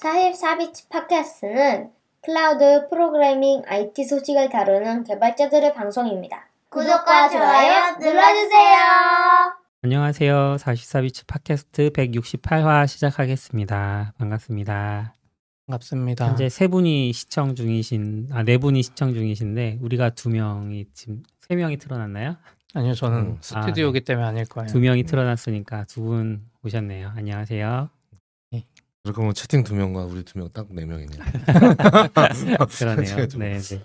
44비치 팟캐스트는 클라우드 프로그래밍 IT 소식을 다루는 개발자들의 방송입니다. 구독과 좋아요 눌러주세요. 안녕하세요. 44비치 팟캐스트 168화 시작하겠습니다. 반갑습니다. 반갑습니다. 현재 세 분이 시청 중이신, 아, 네 분이 시청 중이신데, 우리가 두 명이 지금 세 명이 틀어놨나요? 아니요, 저는 음. 스튜디오기 때문에 아닐 거예요. 두 명이 틀어놨으니까 두 분 오셨네요. 안녕하세요. 그러면 뭐 채팅 두 명과 우리 두 명 딱 네 명이네요. 그러네요. 네, 네.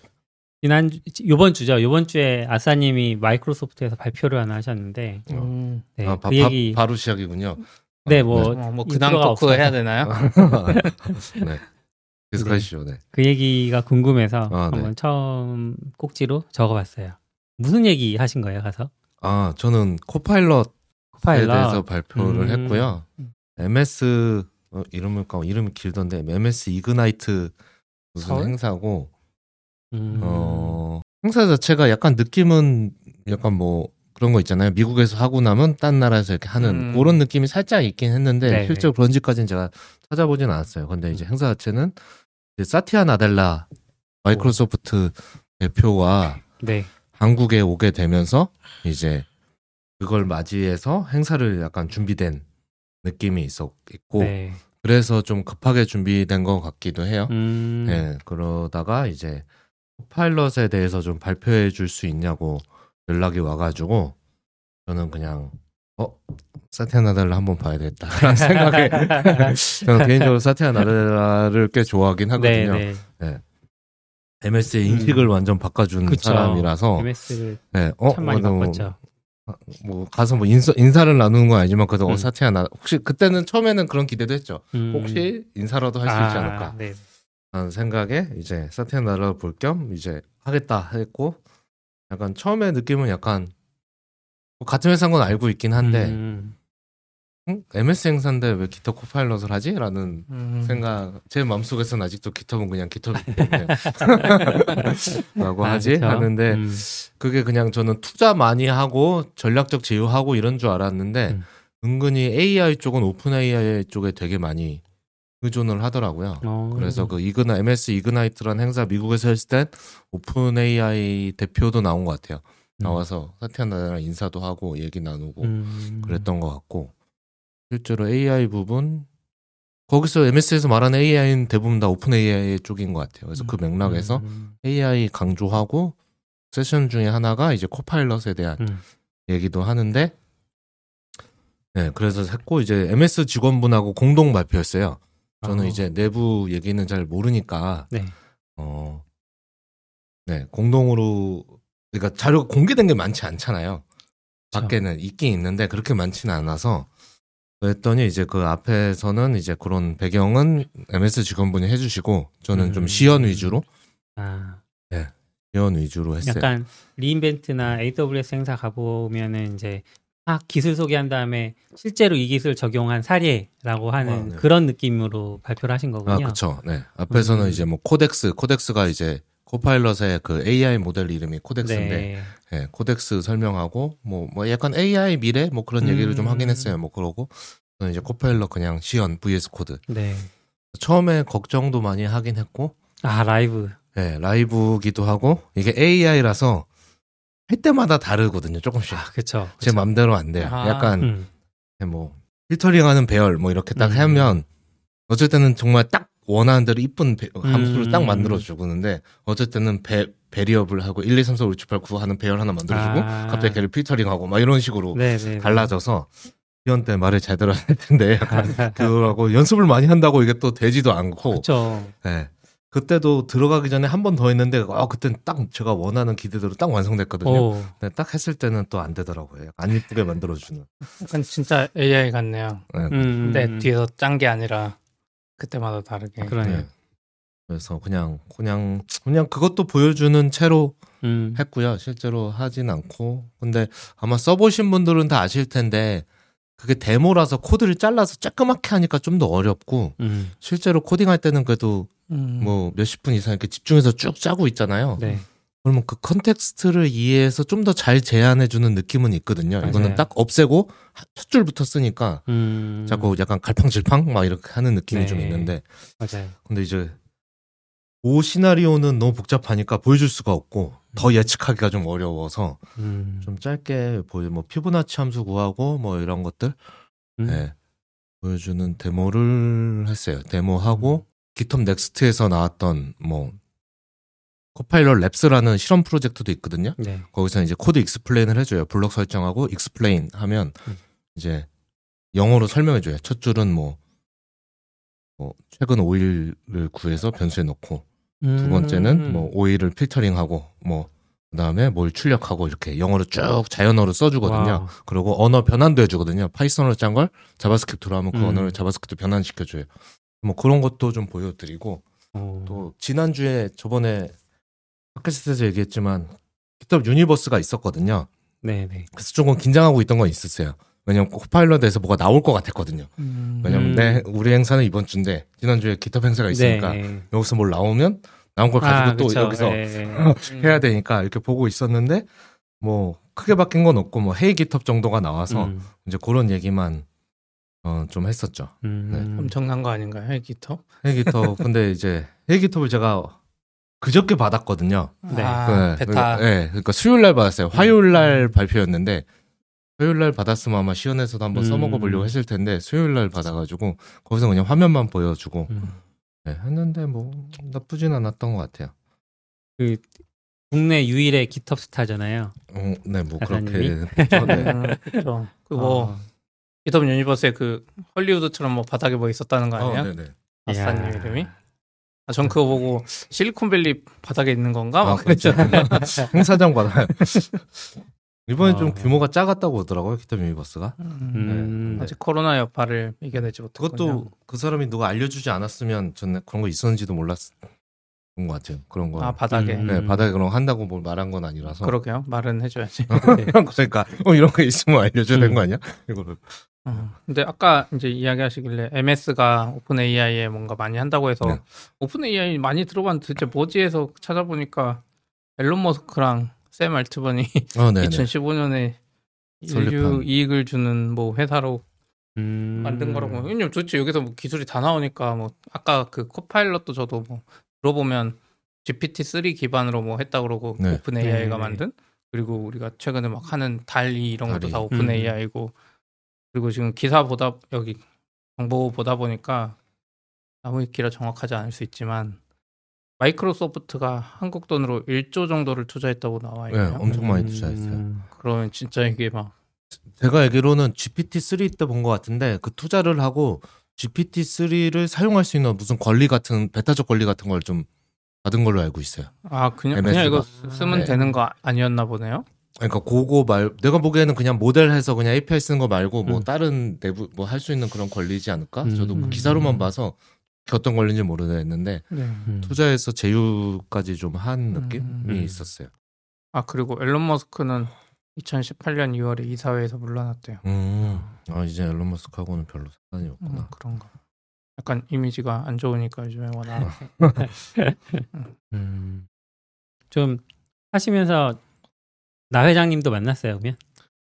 지난, 주- 요번 주죠. 요번 주에 아싸님이 마이크로소프트에서 발표를 하나 하셨는데, 음, 네, 아, 바, 그 얘기, 바, 로 시작이군요. 네, 뭐, 어, 뭐 intro가 토크. 해야 되나요? 네. 계속 네. 하시죠. 네. 그 얘기가 궁금해서 아, 네. 한번 처음 꼭지로 적어봤어요. 무슨 얘기 하신 거예요, 가서? 아, 저는 Copilot에 코파일럿. 대해서 발표를 음. 했고요. MS 어, 이름을 까 이름이 길던데 MS 이그나이트 무슨 서울? 행사고 음. 어 행사 자체가 약간 느낌은 약간 뭐 그런 거 있잖아요. 미국에서 하고 나면 딴 나라에서 이렇게 하는 음. 그런 느낌이 살짝 있긴 했는데 네, 실제로 그런지까지는 제가 찾아보진 않았어요. 근데 이제 행사 자체는 이제 사티아 나델라 마이크로소프트 대표가 네. 한국에 오게 되면서 이제 그걸 맞이해서 행사를 약간 준비된 느낌이 있었 있고 네. 그래서 좀 급하게 준비된 것 같기도 해요. 음. 네, 그러다가 이제 파일럿에 대해서 좀 발표해 줄 수 있냐고 연락이 와가지고 저는 그냥 어 사티아 나델라 한번 봐야 되겠다라는 생각에 저는 개인적으로 사티아 나델라를 꽤 좋아하긴 네, 하거든요. 네. MS의 인식을 완전 바꿔준 그쵸. 사람이라서 MS를 네, 어, 참 많이 뭐, 바꿨죠. 뭐 가서 뭐 인사, 인사를 나누는 건 아니지만 그래도 음. 어 사티아 나 혹시 그때는 처음에는 그런 기대도 했죠. 음. 혹시 인사라도 할 수 있지 않을까 네. 하는 생각에 이제 사티아 나라 볼겸 이제 하겠다 했고 약간 처음에 느낌은 약간 뭐 같은 회사인 건 알고 있긴 한데 음. 응? MS 행사인데 왜 기터 코파일럿을 하지? 라는 음, 생각 제 마음속에서는 아직도 기터는 그냥 기터이기 때문에 라고 아, 하지 그쵸? 하는데 음. 그게 그냥 저는 투자 많이 하고 전략적 제휴하고 이런 줄 알았는데 음. 은근히 AI 쪽은 OpenAI 쪽에 되게 많이 의존을 하더라고요. 어. 그래서 그 Igni- MS Ignite라는 행사 미국에서 했을 땐 OpenAI 대표도 나온 것 같아요. 나와서 사티아 나델라랑 인사도 하고 얘기 나누고 음. 그랬던 것 같고 실제로 AI 부분 거기서 MS에서 말하는 AI는 대부분 다 OpenAI 쪽인 것 같아요. 그래서 그 맥락에서 음. AI 강조하고 세션 중에 하나가 이제 코파일럿에 대한 음. 얘기도 하는데 네 그래서 했고 이제 MS 직원분하고 공동 발표했어요. 저는 어. 이제 내부 얘기는 잘 모르니까 네. 어, 네 공동으로 그러니까 자료가 공개된 게 많지 않잖아요. 밖에는 있긴 있는데 그렇게 많지는 않아서 그랬더니 이제 그 앞에서는 이제 그런 배경은 MS 직원분이 해주시고 저는 음. 좀 시연 위주로 아, 시연 위주로 했어요. 약간 re:Invent나 AWS 행사 가보면은 이제 막 기술 소개한 다음에 실제로 이 기술 적용한 사례라고 하는 아, 네. 그런 느낌으로 발표를 하신 아, 거군요. 그쵸. 네. 앞에서는 음. 이제 뭐 Codex, Codex가 이제 Copilot의 그 AI 모델 이름이 Codex인데, 네. 예, Codex 설명하고, 뭐, 뭐 약간 AI 미래? 뭐 그런 얘기를 좀 음. 하긴 했어요. 뭐 그러고, 저는 이제 Copilot 그냥 시연, VS Code. 네. 처음에 걱정도 많이 하긴 했고, 아 라이브. 예, 라이브기도 하고, 이게 AI라서 할 때마다 다르거든요. 조금씩. 아 그쵸. 제 맘대로 안 돼요. 아. 약간, 음. 뭐, 필터링하는 배열, 뭐 이렇게 딱 음. 하면, 어쩔 때는 정말 딱 원하는 대로 이쁜 배- 함수를 음. 딱 만들어주고 그는데 어쩔 때는 배, 베리어블 하고 1, 2, 3, 4, 5, 6, 7, 8, 9 하는 배열 하나 만들어주고 아. 갑자기 걔를 필터링하고 막 이런 식으로 네네. 달라져서 시연 때 말을 잘 들어야 될 텐데 약간 그거라고 연습을 많이 한다고 이게 또 되지도 않고 그쵸. 네. 그때도 들어가기 전에 한 번 더 했는데 아 그땐 딱 제가 원하는 기대대로 딱 완성됐거든요. 오. 근데 딱 했을 때는 또 안 되더라고요. 안 이쁘게 만들어주는. 약간 진짜 AI 같네요. 네. 음. 근데 뒤에서 짠 게 아니라 그때마다 다르게. 그러네요. 네. 그래서 그냥 그냥 그냥 그것도 보여주는 채로 음. 했고요. 실제로 하진 않고. 근데 아마 써보신 분들은 다 아실 텐데 그게 데모라서 코드를 잘라서 쬐끄맣게 하니까 좀 더 어렵고 음. 실제로 코딩할 때는 그래도 음. 뭐 몇십 분 이상 이렇게 집중해서 쭉 짜고 있잖아요. 네. 그러면 그 context를 이해해서 좀 더 잘 제안해주는 느낌은 있거든요. 맞아요. 이거는 딱 없애고 첫 줄부터 쓰니까 음. 자꾸 약간 갈팡질팡 막 이렇게 하는 느낌이 네. 좀 있는데 맞아요. 근데 이제 오 시나리오는 너무 복잡하니까 보여줄 수가 없고 더 예측하기가 좀 어려워서 음. 좀 짧게 보여 뭐 피보나치 함수 구하고 뭐 이런 것들 음. 네, 보여주는 데모를 했어요. 데모하고 GitHub Next에서 나왔던 뭐 Copilot Labs라는 실험 프로젝트도 있거든요. 네. 거기서 이제 코드 explain을 해줘요. 블록 설정하고 explain 하면 음. 이제 영어로 설명해줘요. 첫 줄은 뭐, 뭐 최근 오일을 구해서 변수에 넣고 두 번째는 뭐 오일을 필터링하고 뭐 그다음에 뭘 출력하고 이렇게 영어로 쭉 자연어로 써주거든요. 와우. 그리고 언어 변환도 해주거든요. Python으로 짠 걸 JavaScript로 하면 그 음. 언어를 JavaScript 변환시켜줘요. 뭐 그런 것도 좀 보여드리고 어. 또 지난주에 저번에 팟캐스트에서 얘기했지만 GitHub Universe가 있었거든요. 네, 네. 그래서 조금 긴장하고 있던 건 있었어요. 왜냐면 Copilot에서 뭐가 나올 것 같았거든요. 음. 왜냐면 음. 내 우리 행사는 이번 주인데 지난주에 GitHub 행사가 있으니까 네. 여기서 뭘 나오면 나온 걸 가지고 아, 또 그쵸. 여기서 네. 해야 되니까 이렇게 보고 있었는데 뭐 크게 바뀐 건 없고 뭐 헤이 GitHub 정도가 나와서 음. 이제 그런 얘기만 어, 좀 했었죠. 음. 엄청난 거 아닌가요? 헬기터? 헤이 GitHub 근데 이제 헤이 GitHub을 제가 그저께 받았거든요. 네. 아, 네, 베타. 그, 네, 그러니까 수요일 날 받았어요. 화요일 날 발표였는데 화요일 날 받았으면 아마 시연에서도 한번 음. 써먹어 보려고 했을 텐데 수요일 날 받아가지고 거기서 그냥 화면만 보여주고 음. 네, 했는데 뭐 나쁘진 않았던 것 같아요. 그 국내 유일의 기톱 스타잖아요. 어, 네, 뭐? 그렇게 저, 네. 음, 그렇죠. 그뭐 어. 기덥 유니버스에 그 헐리우드처럼 뭐 바닥에 뭐 있었다는 거 어, 아니에요? 네네. 아싸님. 이름이? 아, 전 그거 보고 실리콘밸리 바닥에 있는 건가? 막 아, 그렇죠. 그랬잖아요. 행사장 받아요. 이번에 아. 좀 규모가 작았다고 하더라고요, 기타 유니버스가. 음, 음. 아직 코로나 여파를 이겨내지 못했군요. 그것도 그 사람이 누가 알려주지 않았으면 저는 그런 거 있었는지도 몰랐던 것 같아요. 그런 거. 아 바닥에 음. 네, 바닥에 그런 거 한다고 뭘 말한 건 아니라서. 그러게요. 말은 해줘야지. 그러니까 어 이런 거 있으면 알려줘야 되는 음. 거 아니야? 이거를. 어, 근데 아까 이제 이야기하시길래 MS가 OpenAI에 뭔가 많이 한다고 해서 네. OpenAI 많이 들어봤는데 대체 뭐지 해서 찾아보니까 일론 머스크랑 샘 알트먼이 어, 네, 네. 2015년에 인류. 이익을 주는 뭐 회사로 음. 만든 거라고. 왜냐면 도대체 여기서 뭐 기술이 다 나오니까 뭐 아까 그 Copilot도 저도 뭐 들어보면 GPT-3 기반으로 뭐 했다 그러고 네. OpenAI가 네. 만든 그리고 우리가 최근에 막 하는 달리 이런 것도 달리. 다 오픈 음. AI고 그리고 지금 기사 보다 여기 정보 보다 보니까 아무 읽기라 정확하지 않을 수 있지만 마이크로소프트가 한국 돈으로 1조 정도를 투자했다고 나와 네, 있네요. 엄청 많이 투자했어요. 음. 그러면 진짜 이게 막 제가 알기로는 GPT-3 때 본 것 같은데 그 투자를 하고 GPT-3를 사용할 수 있는 무슨 권리 같은 베타적 권리 같은 걸 좀 받은 걸로 알고 있어요. 아 그냥 그냥 이거 MS가. 쓰- 쓰면 네. 되는 거 아니었나 보네요. 그러니까 그거 말 내가 보기에는 그냥 모델해서 그냥 API 쓰는 거 말고 뭐 음. 다른 내부 뭐 할 수 있는 그런 권리지 않을까? 음. 저도 뭐 음. 기사로만 봐서 어떤 권리인지 모르겠는데 네. 음. 투자해서 제휴까지 좀 한 느낌이 음. 있었어요. 아 그리고 앨런 머스크는 2018년 2월에 이사회에서 물러났대요. 음. 아 이제 앨런 머스크하고는 별로 상관이 음, 없구나. 그런가. 약간 이미지가 안 좋으니까 요즘에 워낙 음. 좀 하시면서 나 회장님도 만났어요, 그러면?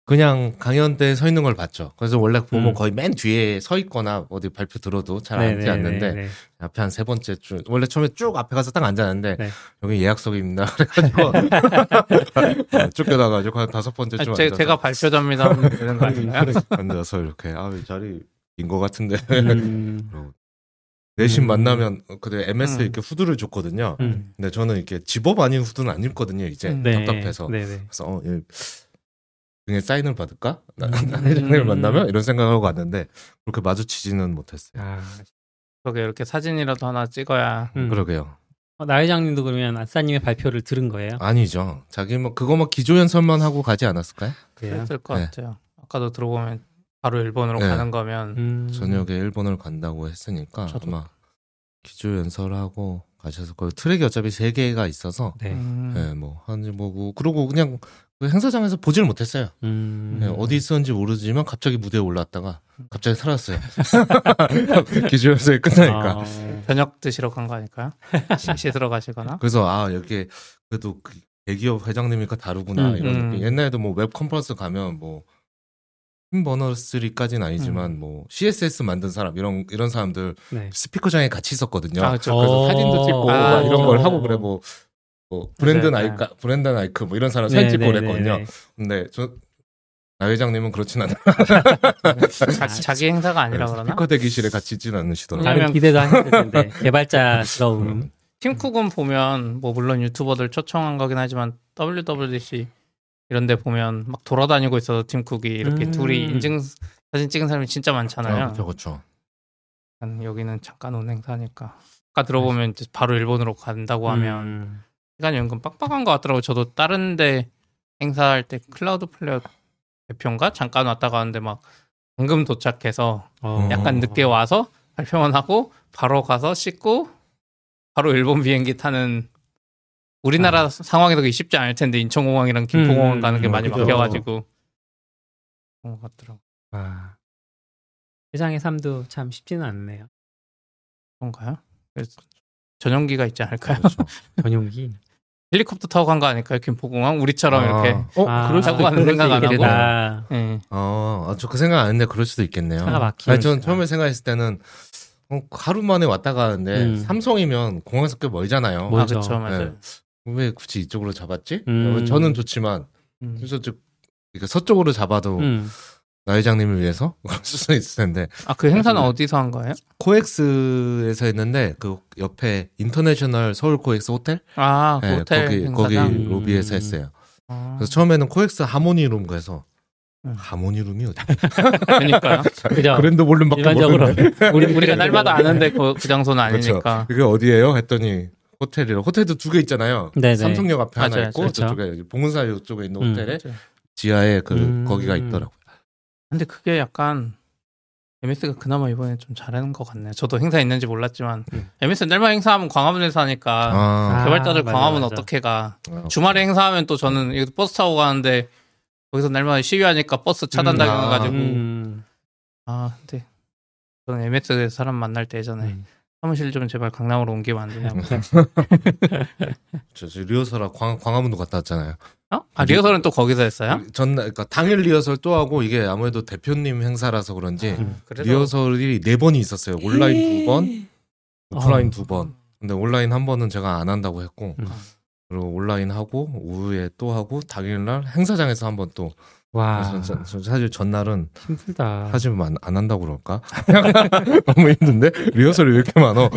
그냥 강연 때 서 있는 걸 봤죠. 그래서 원래 보면 음. 거의 맨 뒤에 서 있거나 어디 발표 들어도 잘 네, 앉지 네, 않는데 네, 네. 앞에 한 세 번째 줄 원래 처음에 쭉 앞에 가서 딱 앉았는데 네. 여기 예약석입니다. 그래가지고 쫓겨나가지고 한 다섯 번째 좀 아, 제, 앉아서 제가 발표자입니다? 앉아서 이렇게 아이 자리 인것 같은데 음. 내신 음. 만나면 그때 MS 음. 이렇게 후드를 줬거든요. 음. 근데 저는 이렇게 집업 아닌 후드는 안 입거든요. 이제 음. 네. 답답해서 네, 네. 그래서 어, 얘 등에 사인을 받을까? 나 음. 회장님을 만나면 이런 생각하고 갔는데 그렇게 마주치지는 못했어요. 아, 저게 이렇게 사진이라도 하나 찍어야 음. 그러게요. 어, 나 회장님도 그러면 아싸님의 발표를 들은 거예요? 아니죠. 자기 뭐 그거 뭐 기조 연설만 하고 가지 않았을까요? 그랬을 것 네. 같아요. 아까도 들어보면 바로 일본으로 네. 가는 거면 음. 저녁에 일본을 간다고 했으니까 저도. 아마 기조 연설하고 가셔서 그 트랙이 어차피 세 개가 있어서 네. 음, 네, 뭐 하는지 뭐고 그러고 그냥 그 행사장에서 보질 못했어요. 음. 네, 어디 있었는지 모르지만 갑자기 무대에 올랐다가 갑자기 사라졌어요. 기조 연설이 끝나니까. 아, 저녁 드시러 간 거 아닐까요? 시- 씻으러 가시거나. 그래서 아 여기 그래도 그 대기업 회장님이니까 다르구나 음, 이런 음. 느낌. 옛날에도 뭐 웹 컨퍼런스 가면 뭐팀 버너스리까지는 아니지만 음. 뭐 CSS 만든 사람 이런 이런 사람들 네. 스피커장에 같이 있었거든요. 아, 그렇죠. 그래서 어. 사진도 찍고 아, 막 이런 걸 그렇죠. 하고 그래 뭐, 뭐 브랜드 맞아요. 나이카 브랜드 나이크 뭐 이런 사람 사진 네, 찍고 네, 그랬거든요. 네, 네. 근데 저 나 회장님은 그렇진 않아요. 자, 자기 행사가 아니라 그러나? 스피커 대기실에 같이 있지는 않으시더라고요. 다른 기대도 하셨을 텐데 개발자스러운 팀쿡은 보면 뭐 물론 유튜버들 초청한 거긴 하지만 WWDC 이런 데 보면 막 돌아다니고 있어서 팀 쿡이 이렇게 음. 둘이 인증 사진 찍은 사람이 진짜 많잖아요. 그렇죠, 그렇죠. 난 여기는 잠깐 온 행사니까. 아까 들어보면 이제 바로 일본으로 간다고 하면 음. 시간이 은근 빡빡한 것 같더라고요. 저도 다른데 행사할 때 클라우드 플레이어 대표인가 잠깐 왔다 가는데 막 방금 도착해서 어. 약간 늦게 와서 발표만 하고 바로 가서 씻고 바로 일본 비행기 타는 우리나라 상황에서 그게 쉽지 않을 텐데 인천공항이랑 김포공항 음, 가는 게 음, 많이 그죠. 막혀가지고 그런 것 같더라고. 아. 회장의 삶도 참 쉽지는 않네요. 그런가요? 그래서 전용기가 있지 않을까요? 그렇죠. 전용기. 헬리콥터 타고 간 거 아닐까요? 김포공항 우리처럼 아, 이렇게. 어, 아, 그럴 수도 타고 가는 생각 안 하고. 예. 어, 저그 생각 안 했는데 그럴 수도 있겠네요. 차가 막히니까. 아니, 전 처음에 생각했을 때는 어, 하루 만에 왔다 가는데 음. 삼성이면 공항에서 꽤 멀잖아요. 뭐- 아. 그렇죠, 맞아요. 왜 굳이 이쪽으로 잡았지? 음. 어, 저는 좋지만 음. 그래서 저 이렇게 서쪽으로 잡아도 음. 나 회장님을 위해서 그럴 수도 있을 텐데 아 그 행사는 어디서 한 거예요? 코엑스에서 했는데 그 옆에 인터내셔널 서울 코엑스 호텔 아, 그 네, 호텔 거기 거기 행사장. 음. 로비에서 했어요. 아, 그래서 처음에는 코엑스 하모니룸 가서 음. 하모니룸이 어디? 그러니까요. 그죠. 그랜드 볼룸밖에 일반적으로 모르는데 우리 우리가 날마다 아는데 그, 그 장소는 아니니까. 그게 어디예요? 했더니 호텔이라 호텔도 두 개 있잖아요. 네네. 삼성역 앞에 하나 맞아요. 있고 그렇죠. 저쪽에 봉은사 이쪽에 있는 음. 호텔에 지하에 그 음. 거기가 있더라고요. 근데 그게 약간 MS가 그나마 이번에 좀 잘하는 것 같네요. 저도 행사 있는지 몰랐지만 음. MS 날마다 행사하면 광화문에서 하니까 아, 개발자들 아, 광화문 맞아. 어떻게 가? 아, 주말에 행사하면 또 저는 여기 버스 타고 가는데 거기서 날마다 시위하니까 버스 차단 음, 당해가지고 음. 아 근데 저는 MS에서 사람 만날 때 예전에 음. 사무실 좀 제발 강남으로 옮기면 안 되냐고. 저, 저 리허설하 광, 광화문도 갔다 왔잖아요. 어? 아 리허설은 또 거기서 했어요? 전날 그러니까 당일 리허설 또 하고 이게 아무래도 대표님 행사라서 그런지 음. 리허설이 네 번이 있었어요. 온라인 두 번, 오프라인 어. 두 번. 근데 온라인 한 번은 제가 안 한다고 했고 음. 그리고 온라인 하고 오후에 또 하고 당일날 행사장에서 한번 또. 와 그래서 저- 저 사실 전날은 힘들다. 하지만 안, 안 한다고 그럴까? 너무 힘든데 리허설이 왜 이렇게 많어?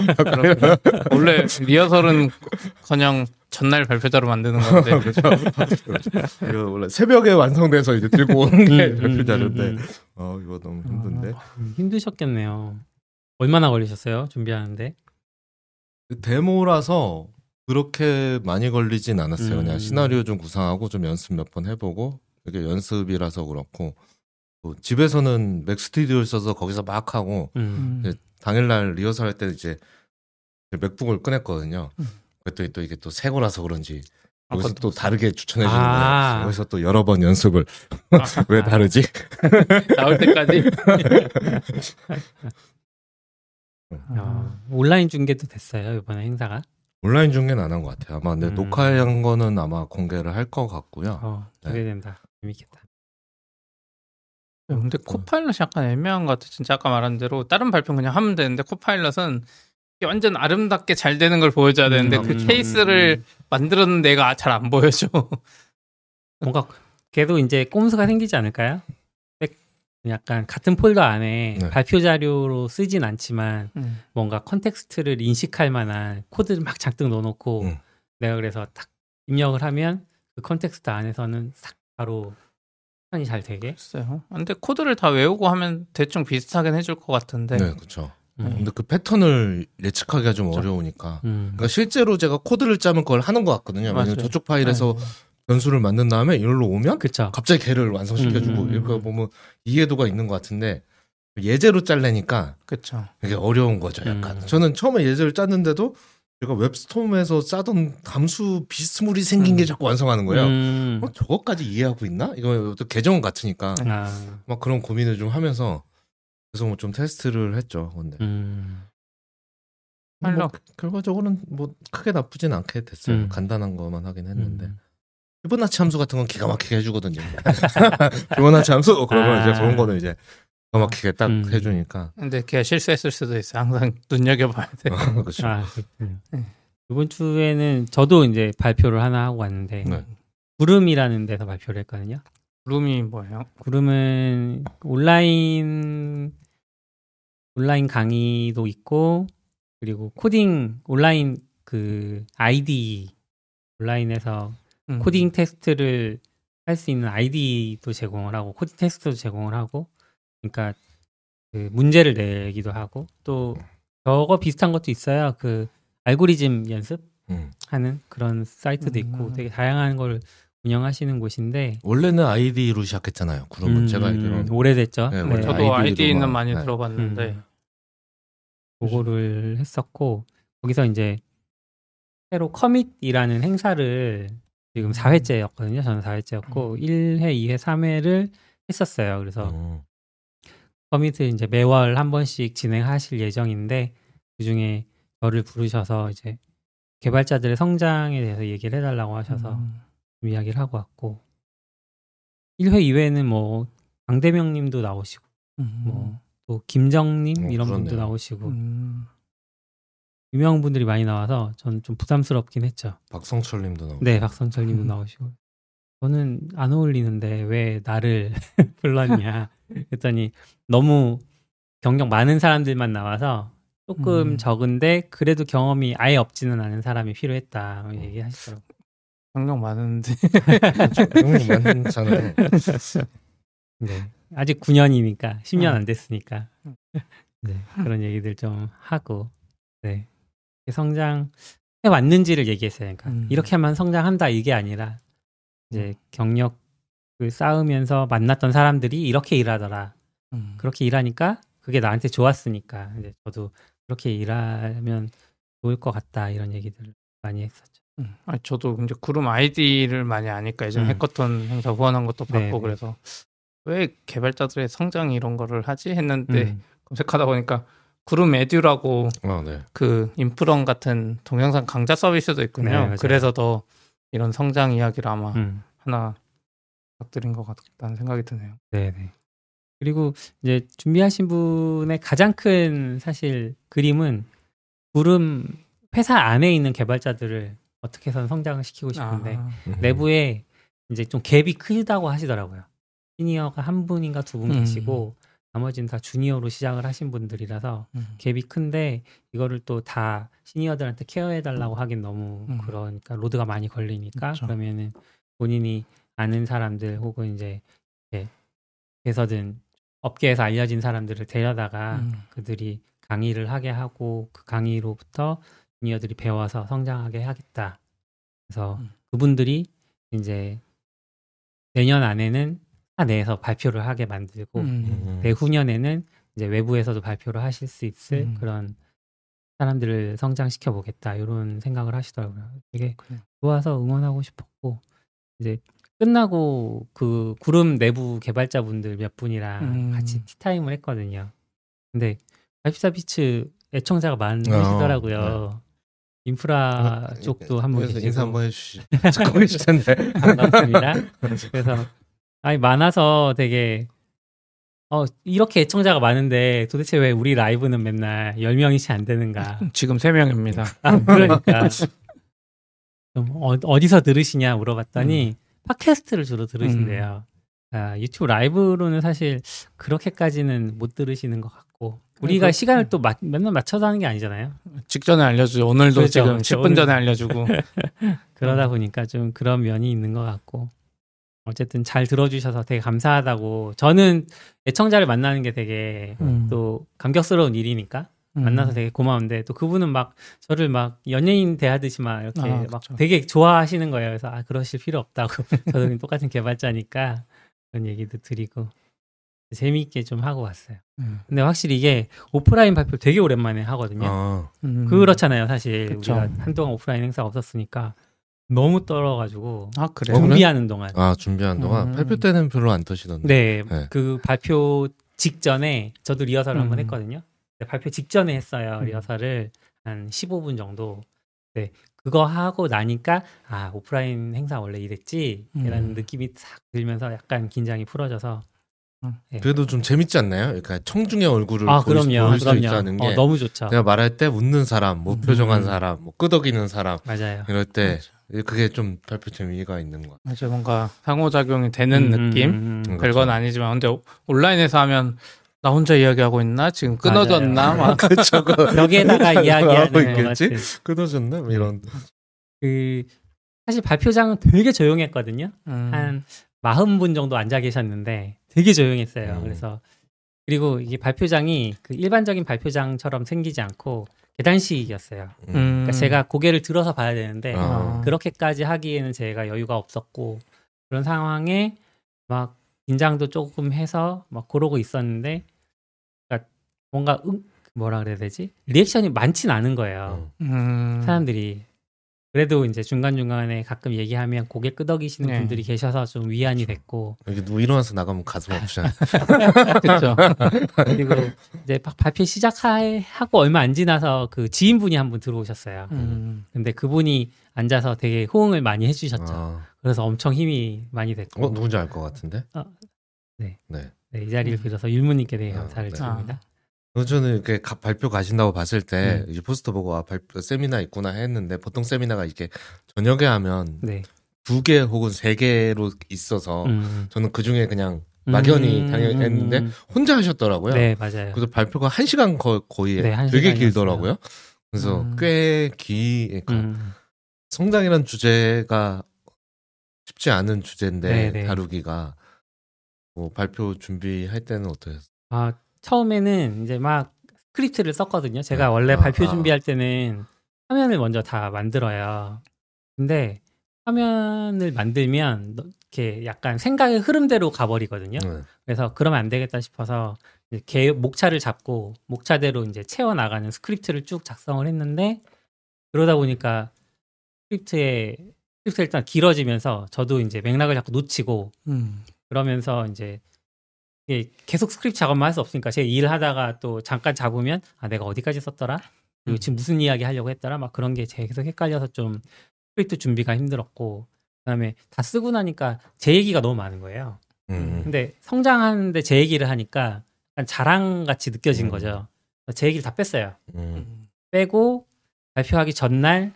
원래 리허설은 그냥 전날 발표자로 만드는 건데 그렇죠. 이거 원래 새벽에 완성돼서 이제 들고 오는 게 음, 음, 발표자인데 음, 음. 어 이거 너무 힘든데 음, 힘드셨겠네요. 얼마나 걸리셨어요? 준비하는데? 데모라서 그렇게 많이 걸리진 않았어요. 음. 그냥 시나리오 좀 구상하고 좀 연습 몇 번 해보고 이게 연습이라서 그렇고 또 집에서는 맥 스튜디오를 써서 거기서 막 하고 음. 네. 당일날 리허설 할 때 이제 맥북을 꺼냈거든요. 음. 그랬더니 또 이게 또 새 거라서 그런지 아, 여기서 그것도 또 다르게 추천해 주는 아. 거예요. 여기서 또 여러 번 연습을 아, 왜 다르지? 나올 때까지 어, 온라인 중계도 됐어요 이번에 행사가. 온라인 중계는 안 한 것 같아요. 아마 근데 음. 녹화한 거는 아마 공개를 할 것 같고요. 어, 네. 기대된다. 재밌겠다. 근데 코파일럿이 약간 애매한 것 같아. 진짜 아까 말한 대로 다른 발표 는 그냥 하면 되는데 코파일럿은 완전 아름답게 잘 되는 걸 보여줘야 되는데 음, 그 음, 케이스를 만들었는데 얘가 잘 안 보여줘. 뭔가 걔도 이제 꼼수가 생기지 않을까요? 백- 약간 같은 폴더 안에 네. 발표 자료로 쓰진 않지만 음. 뭔가 컨텍스트를 인식할 만한 코드를 막 잔뜩 넣어놓고 음. 내가 그래서 딱 입력을 하면 그 컨텍스트 안에서는 싹 바로 편이 잘 되게. 글쎄요. 근데 코드를 다 외우고 하면 대충 비슷하긴 해줄 것 같은데. 네, 그렇죠. 음. 근데 그 패턴을 예측하기가 좀 그렇죠. 어려우니까. 음. 그러니까 실제로 제가 코드를 짜면 그걸 하는 것 같거든요. 왜냐면 맞아요. 저쪽 파일에서 네. 변수를 만든 다음에 이걸로 오면 그쵸. 갑자기 걔를 완성시켜주고 음, 음, 이렇게 음. 보면 이해도가 있는 것 같은데 예제로 짤래니까 그쵸. 이게 어려운 거죠. 약간. 음. 저는 처음에 예제를 짰는데도 제가 웹스톰에서 짜던 함수 비스물이 생긴 게 음. 자꾸 완성하는 거예요. 음. 어, 저것까지 이해하고 있나? 이거 또 계정은 같으니까 아, 막 그런 고민을 좀 하면서 그래서 뭐 좀 테스트를 했죠. 근데 음. 뭐 빨라. 결과적으로는 뭐 크게 나쁘진 않게 됐어요. 음. 간단한 것만 하긴 했는데. 음. 피보나치 함수 같은 건 기가 막히게 해주거든요. 피보나치 함수 그러면 아. 이제 그런 거는 이제 기가 막히게 딱 음. 해주니까. 근데 걔가 실수했을 수도 있어. 항상 눈여겨봐야 돼. 그렇죠. 아, 그렇군요. 네. 이번 주에는 저도 이제 발표를 하나 하고 왔는데 네. 구름이라는 데서 발표를 했거든요. 룸이 뭐예요? 구름은 온라인 온라인 강의도 있고 그리고 코딩 온라인 그 아이디 온라인에서 음. 코딩 테스트를 할 수 있는 아이디도 제공을 하고 코딩 테스트도 제공을 하고 그러니까 그 문제를 내기도 하고 또 저거 비슷한 것도 있어요. 그 알고리즘 연습하는 음. 그런 사이트도 있고 음. 되게 다양한 걸 운영하시는 곳인데 원래는 아이디로 시작했잖아요. 구름은 제가 알기로는. 오래됐죠. 네, 네, 저도 아이디는 많이 네. 들어봤는데 음. 그거를 했었고 거기서 이제 새로 커밋이라는 행사를 지금 4회째였거든요. 저는 4회째였고 1회, 2회, 3회를 했었어요. 그래서 음. 커밋을 이제 매월 한 번씩 진행하실 예정인데 그중에 저를 부르셔서 이제 개발자들의 성장에 대해서 얘기를 해달라고 하셔서 음. 좀 이야기를 하고 왔고 1회, 2회는 뭐 강대명님도 나오시고 음. 뭐또 김정님 어, 이런 분도 그렇네요. 나오시고 음. 유명한 분들이 많이 나와서 저는 좀 부담스럽긴 했죠. 박성철님도 나오고. 네, 박선철님도 음. 나오시고 저는 안 어울리는데 왜 나를 불렀냐 했더니 너무 경력 많은 사람들만 나와서 조금 음. 적은데 그래도 경험이 아예 없지는 않은 사람이 필요했다 음. 얘기하시더라고요. 경력 많은데 음, 많잖아요. 네. 아직 9년이니까 10년 음. 안 됐으니까 네, 그런 얘기들 좀 하고 네. 성장 해 왔는지를 얘기했어요. 그러니까 음. 이렇게 하면 성장한다 이게 아니라 이제 경력을 쌓으면서 만났던 사람들이 이렇게 일하더라. 음. 그렇게 일하니까 그게 나한테 좋았으니까 이제 저도 그렇게 일하면 좋을 것 같다 이런 얘기들을 많이 했었죠. 음. 아니, 저도 이제 구름 아이디를 많이 아니까 예전 음. 해커톤 행사 후원한 것도 네, 받고 네. 그래서 왜 개발자들의 성장 이런 거를 하지 했는데 음. 검색하다 보니까 구름 에듀라고 아, 네. 그 인프런 같은 동영상 강좌 서비스도 있군요. 네. 그래서 더 이런 성장 이야기를 아마 음. 하나 부탁드린 것 같다는 생각이 드네요. 네네. 그리고 이제 준비하신 분의 가장 큰 사실 그림은 구름 회사 안에 있는 개발자들을 어떻게 해서 성장을 시키고 싶은데 아, 음. 내부에 이제 좀 갭이 크다고 하시더라고요. 시니어가 한 분인가 두분 음. 계시고 나머지는 다 주니어로 시작을 하신 분들이라서 음. 갭이 큰데 이거를 또 다 시니어들한테 케어해 달라고 하긴 너무 음. 그러니까 로드가 많이 걸리니까 그쵸. 그러면은 본인이 아는 사람들 혹은 이제 해서든 업계에서 알려진 사람들을 데려다가 음. 그들이 강의를 하게 하고 그 강의로부터 주니어들이 배워서 성장하게 하겠다. 그래서 음. 그분들이 이제 내년 안에는 사 내에서 발표를 하게 만들고 음. 음. 내후년에는 이제 외부에서도 발표를 하실 수 있을 음. 그런 사람들을 성장시켜 보겠다 이런 생각을 하시더라고요. 되게. 좋아서 응원하고 싶었고 이제 끝나고 그 구름 내부 개발자분들 몇 분이랑 음. 같이 티타임을 했거든요. 근데 발피사 비츠 애청자가 어, 많으시더라고요. 인프라 아, 쪽도 계시고 인사 한번 해주시. 듣고 계실 텐데. 반갑습니다. 그래서 아니 많아서 되게 어 이렇게 애청자가 많은데 도대체 왜 우리 라이브는 맨날 10명이지 안 되는가? 지금 세 명입니다. 아, 그러니까 좀 어, 어디서 들으시냐 물어봤더니 팟캐스트를 주로 들으신대요. 아, 유튜브 라이브로는 사실 그렇게까지는 못 들으시는 것 같고 우리가 그- 시간을 또 마- 맨날 맞춰서 하는 게 아니잖아요. 직전에 알려주죠. 오늘도 그렇죠, 지금 그렇죠. 10분 오늘- 전에 알려주고. 그러다 음. 보니까 좀 그런 면이 있는 것 같고 어쨌든 잘 들어주셔서 되게 감사하다고 저는 애청자를 만나는 게 되게 음. 또 감격스러운 일이니까 음. 만나서 되게 고마운데 또 그분은 막 저를 막 연예인 대하듯이 막 이렇게 아, 막. 되게 좋아하시는 거예요. 그래서 아 그러실 필요 없다고 저는 똑같은 개발자니까 그런 얘기도 드리고 재미있게 좀 하고 왔어요. 음. 근데 확실히 이게 오프라인 발표 되게 오랜만에 하거든요. 아, 음. 그렇잖아요, 사실 그쵸. 우리가 한동안 오프라인 행사가 없었으니까 너무 떨어가지고 아 그래요? 어, 그래? 준비하는 동안. 아 준비한 동안 음. 발표 때는 별로 안 터시던데. 네, 네. 그 발표 직전에 저도 리허설을 한번 음. 했거든요. 근데 발표 직전에 했어요 음. 리허설을 한 15분 정도. 그거 하고 나니까 아 오프라인 행사 원래 이랬지 이라는 음. 느낌이 싹 들면서 약간 긴장이 풀어져서 그래도 좀 재밌지 않나요? 그러니까 청중의 얼굴을 아 볼, 수- 그럼요 볼수 그럼요 있다는 게 어, 너무 좋죠 내가 말할 때 웃는 사람, 무표정한 음. 사람, 뭐 끄덕이는 사람 맞아요 이럴 때 그게 좀 발표 재미가 있는 것 맞아 뭔가 상호작용이 되는 음, 느낌. 음, 음, 음. 음. 별건 그렇죠. 아니지만 근데 온라인에서 하면 나 혼자 이야기하고 있나 지금 끊어졌나 막 그렇죠. 벽에다가 이야기하는 것 있겠지? 같은 끊어졌네? 뭐 이런. 그 사실 발표장은 되게 조용했거든요 음. 한 마흔 분 정도 앉아 계셨는데 되게 조용했어요. 음. 그래서 그리고 이게 발표장이 그 일반적인 발표장처럼 생기지 않고 계단식이었어요. 음. 그러니까 제가 고개를 들어서 봐야 되는데 아. 그렇게까지 하기에는 제가 여유가 없었고 그런 상황에 막 긴장도 조금 해서 막 그러고 있었는데 그러니까 뭔가 음, 뭐라 그래야 되지 리액션이 많진 않은 거예요. 음. 음. 사람들이 그래도 이제 중간 중간에 가끔 얘기하면 고개 끄덕이시는 네. 분들이 계셔서 좀 위안이 됐고 여기 누구 일어나서 나가면 가슴 아프잖아. 그렇죠. 그리고 이제 막 발표 시작하고 얼마 안 지나서 그 지인분이 한 분 들어오셨어요. 음. 근데 그분이 앉아서 되게 호응을 많이 해주셨죠. 아. 그래서 엄청 힘이 많이 됐고 어, 누군지 알 것 같은데? 네. 네. 네, 이 자리를 음. 빌어서 율무님께 대해 아, 감사를 네. 드립니다. 어, 저는 이렇게 가- 발표 가신다고 봤을 때 음. 이제 포스터 보고 아 발표 세미나 있구나 했는데 보통 세미나가 이게 저녁에 하면 네. 두개 혹은 세 개로 있어서 음. 저는 그 중에 그냥 막연히 음, 당연히 했는데 음, 혼자 하셨더라고요. 네, 맞아요. 그래서 발표가 한 시간 거, 거의 네, 한 되게. 길더라고요. 그래서 음. 꽤 기, 그러니까 음. 성장이라는 주제가 쉽지 않은 주제인데 네, 네. 다루기가 뭐 발표 준비할 때는 어떠셨어요? 아, 처음에는 이제 막 스크립트를 썼거든요. 제가 네. 원래 아, 발표 아. 준비할 때는 화면을 먼저 다 만들어요. 근데 화면을 만들면 너- 이렇게 약간 생각의 흐름대로 가버리거든요. 네. 그래서 그러면 안 되겠다 싶어서 개 목차를 잡고 목차대로 이제 채워 나가는 스크립트를 쭉 작성을 했는데 그러다 보니까 스크립트에 스크립트 일단 길어지면서 저도 이제 맥락을 자꾸 놓치고 음. 그러면서 이제 이게 계속 스크립트 작업만 할 수 없으니까 제가 일하다가 또 잠깐 잡으면 아 내가 어디까지 썼더라 그리고 음. 지금 무슨 이야기 하려고 했더라 막 그런 게 계속 헷갈려서 좀 스크립트 준비가 힘들었고 그다음에 다 쓰고 나니까 제 얘기가 너무 많은 거예요. 음. 근데 성장하는데 제 얘기를 하니까 약간 자랑 같이 느껴진 음. 거죠. 제 얘기를 다 뺐어요. 음. 빼고 발표하기 전날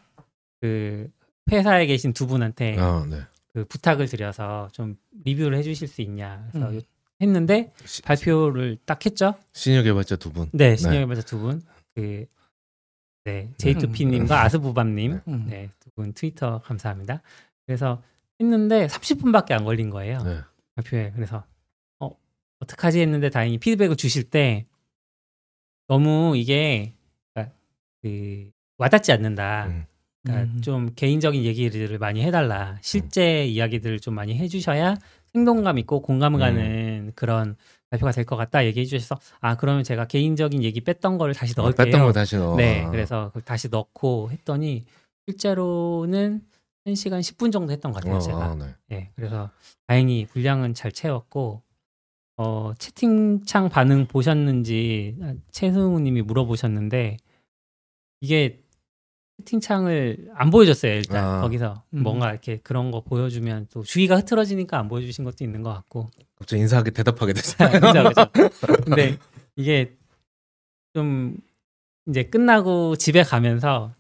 그 회사에 계신 두 분한테 아, 네. 그 부탁을 드려서 좀 리뷰를 해주실 수 있냐 그래서 음. 했는데 시, 발표를 딱 했죠. 시니어 개발자 두 분. 네, 신영의 발자 두 분. 그, 네, 제이투피님과 아스부밤님. 음. 네, 두 분 트위터 감사합니다. 그래서 했는데 30분밖에 안 걸린 거예요. 네. 발표에. 그래서, 어, 어떡하지 했는데 다행히 피드백을 주실 때 너무 이게, 그러니까 그, 와닿지 않는다. 음. 그러니까 음. 좀 개인적인 얘기들을 많이 해달라. 실제 이야기들을 좀 많이 해주셔야 생동감 있고 공감 가는 그런 발표가 될 것 같다 얘기해 주셔서 아 그러면 제가 개인적인 얘기 뺐던 거를 다시 아, 넣을게요. 뺐던 거 다시 넣어. 네, 아. 그래서 다시 넣고 했더니 실제로는 1시간 10분 정도 했던 것 같아요, 어, 제가. 아, 네. 네, 그래서 다행히 분량은 잘 채웠고 어, 채팅창 반응 보셨는지 아, 최승우 님이 물어보셨는데 이게 채팅창을 안 보여줬어요 일단 아. 거기서 음. 뭔가 이렇게 그런 거 보여주면 또 주의가 흐트러지니까 안 보여주신 것도 있는 것 같고 갑자기 인사하게 대답하게 됐어요. 그죠, 그죠. 근데 이게 좀 이제 끝나고 집에 가면서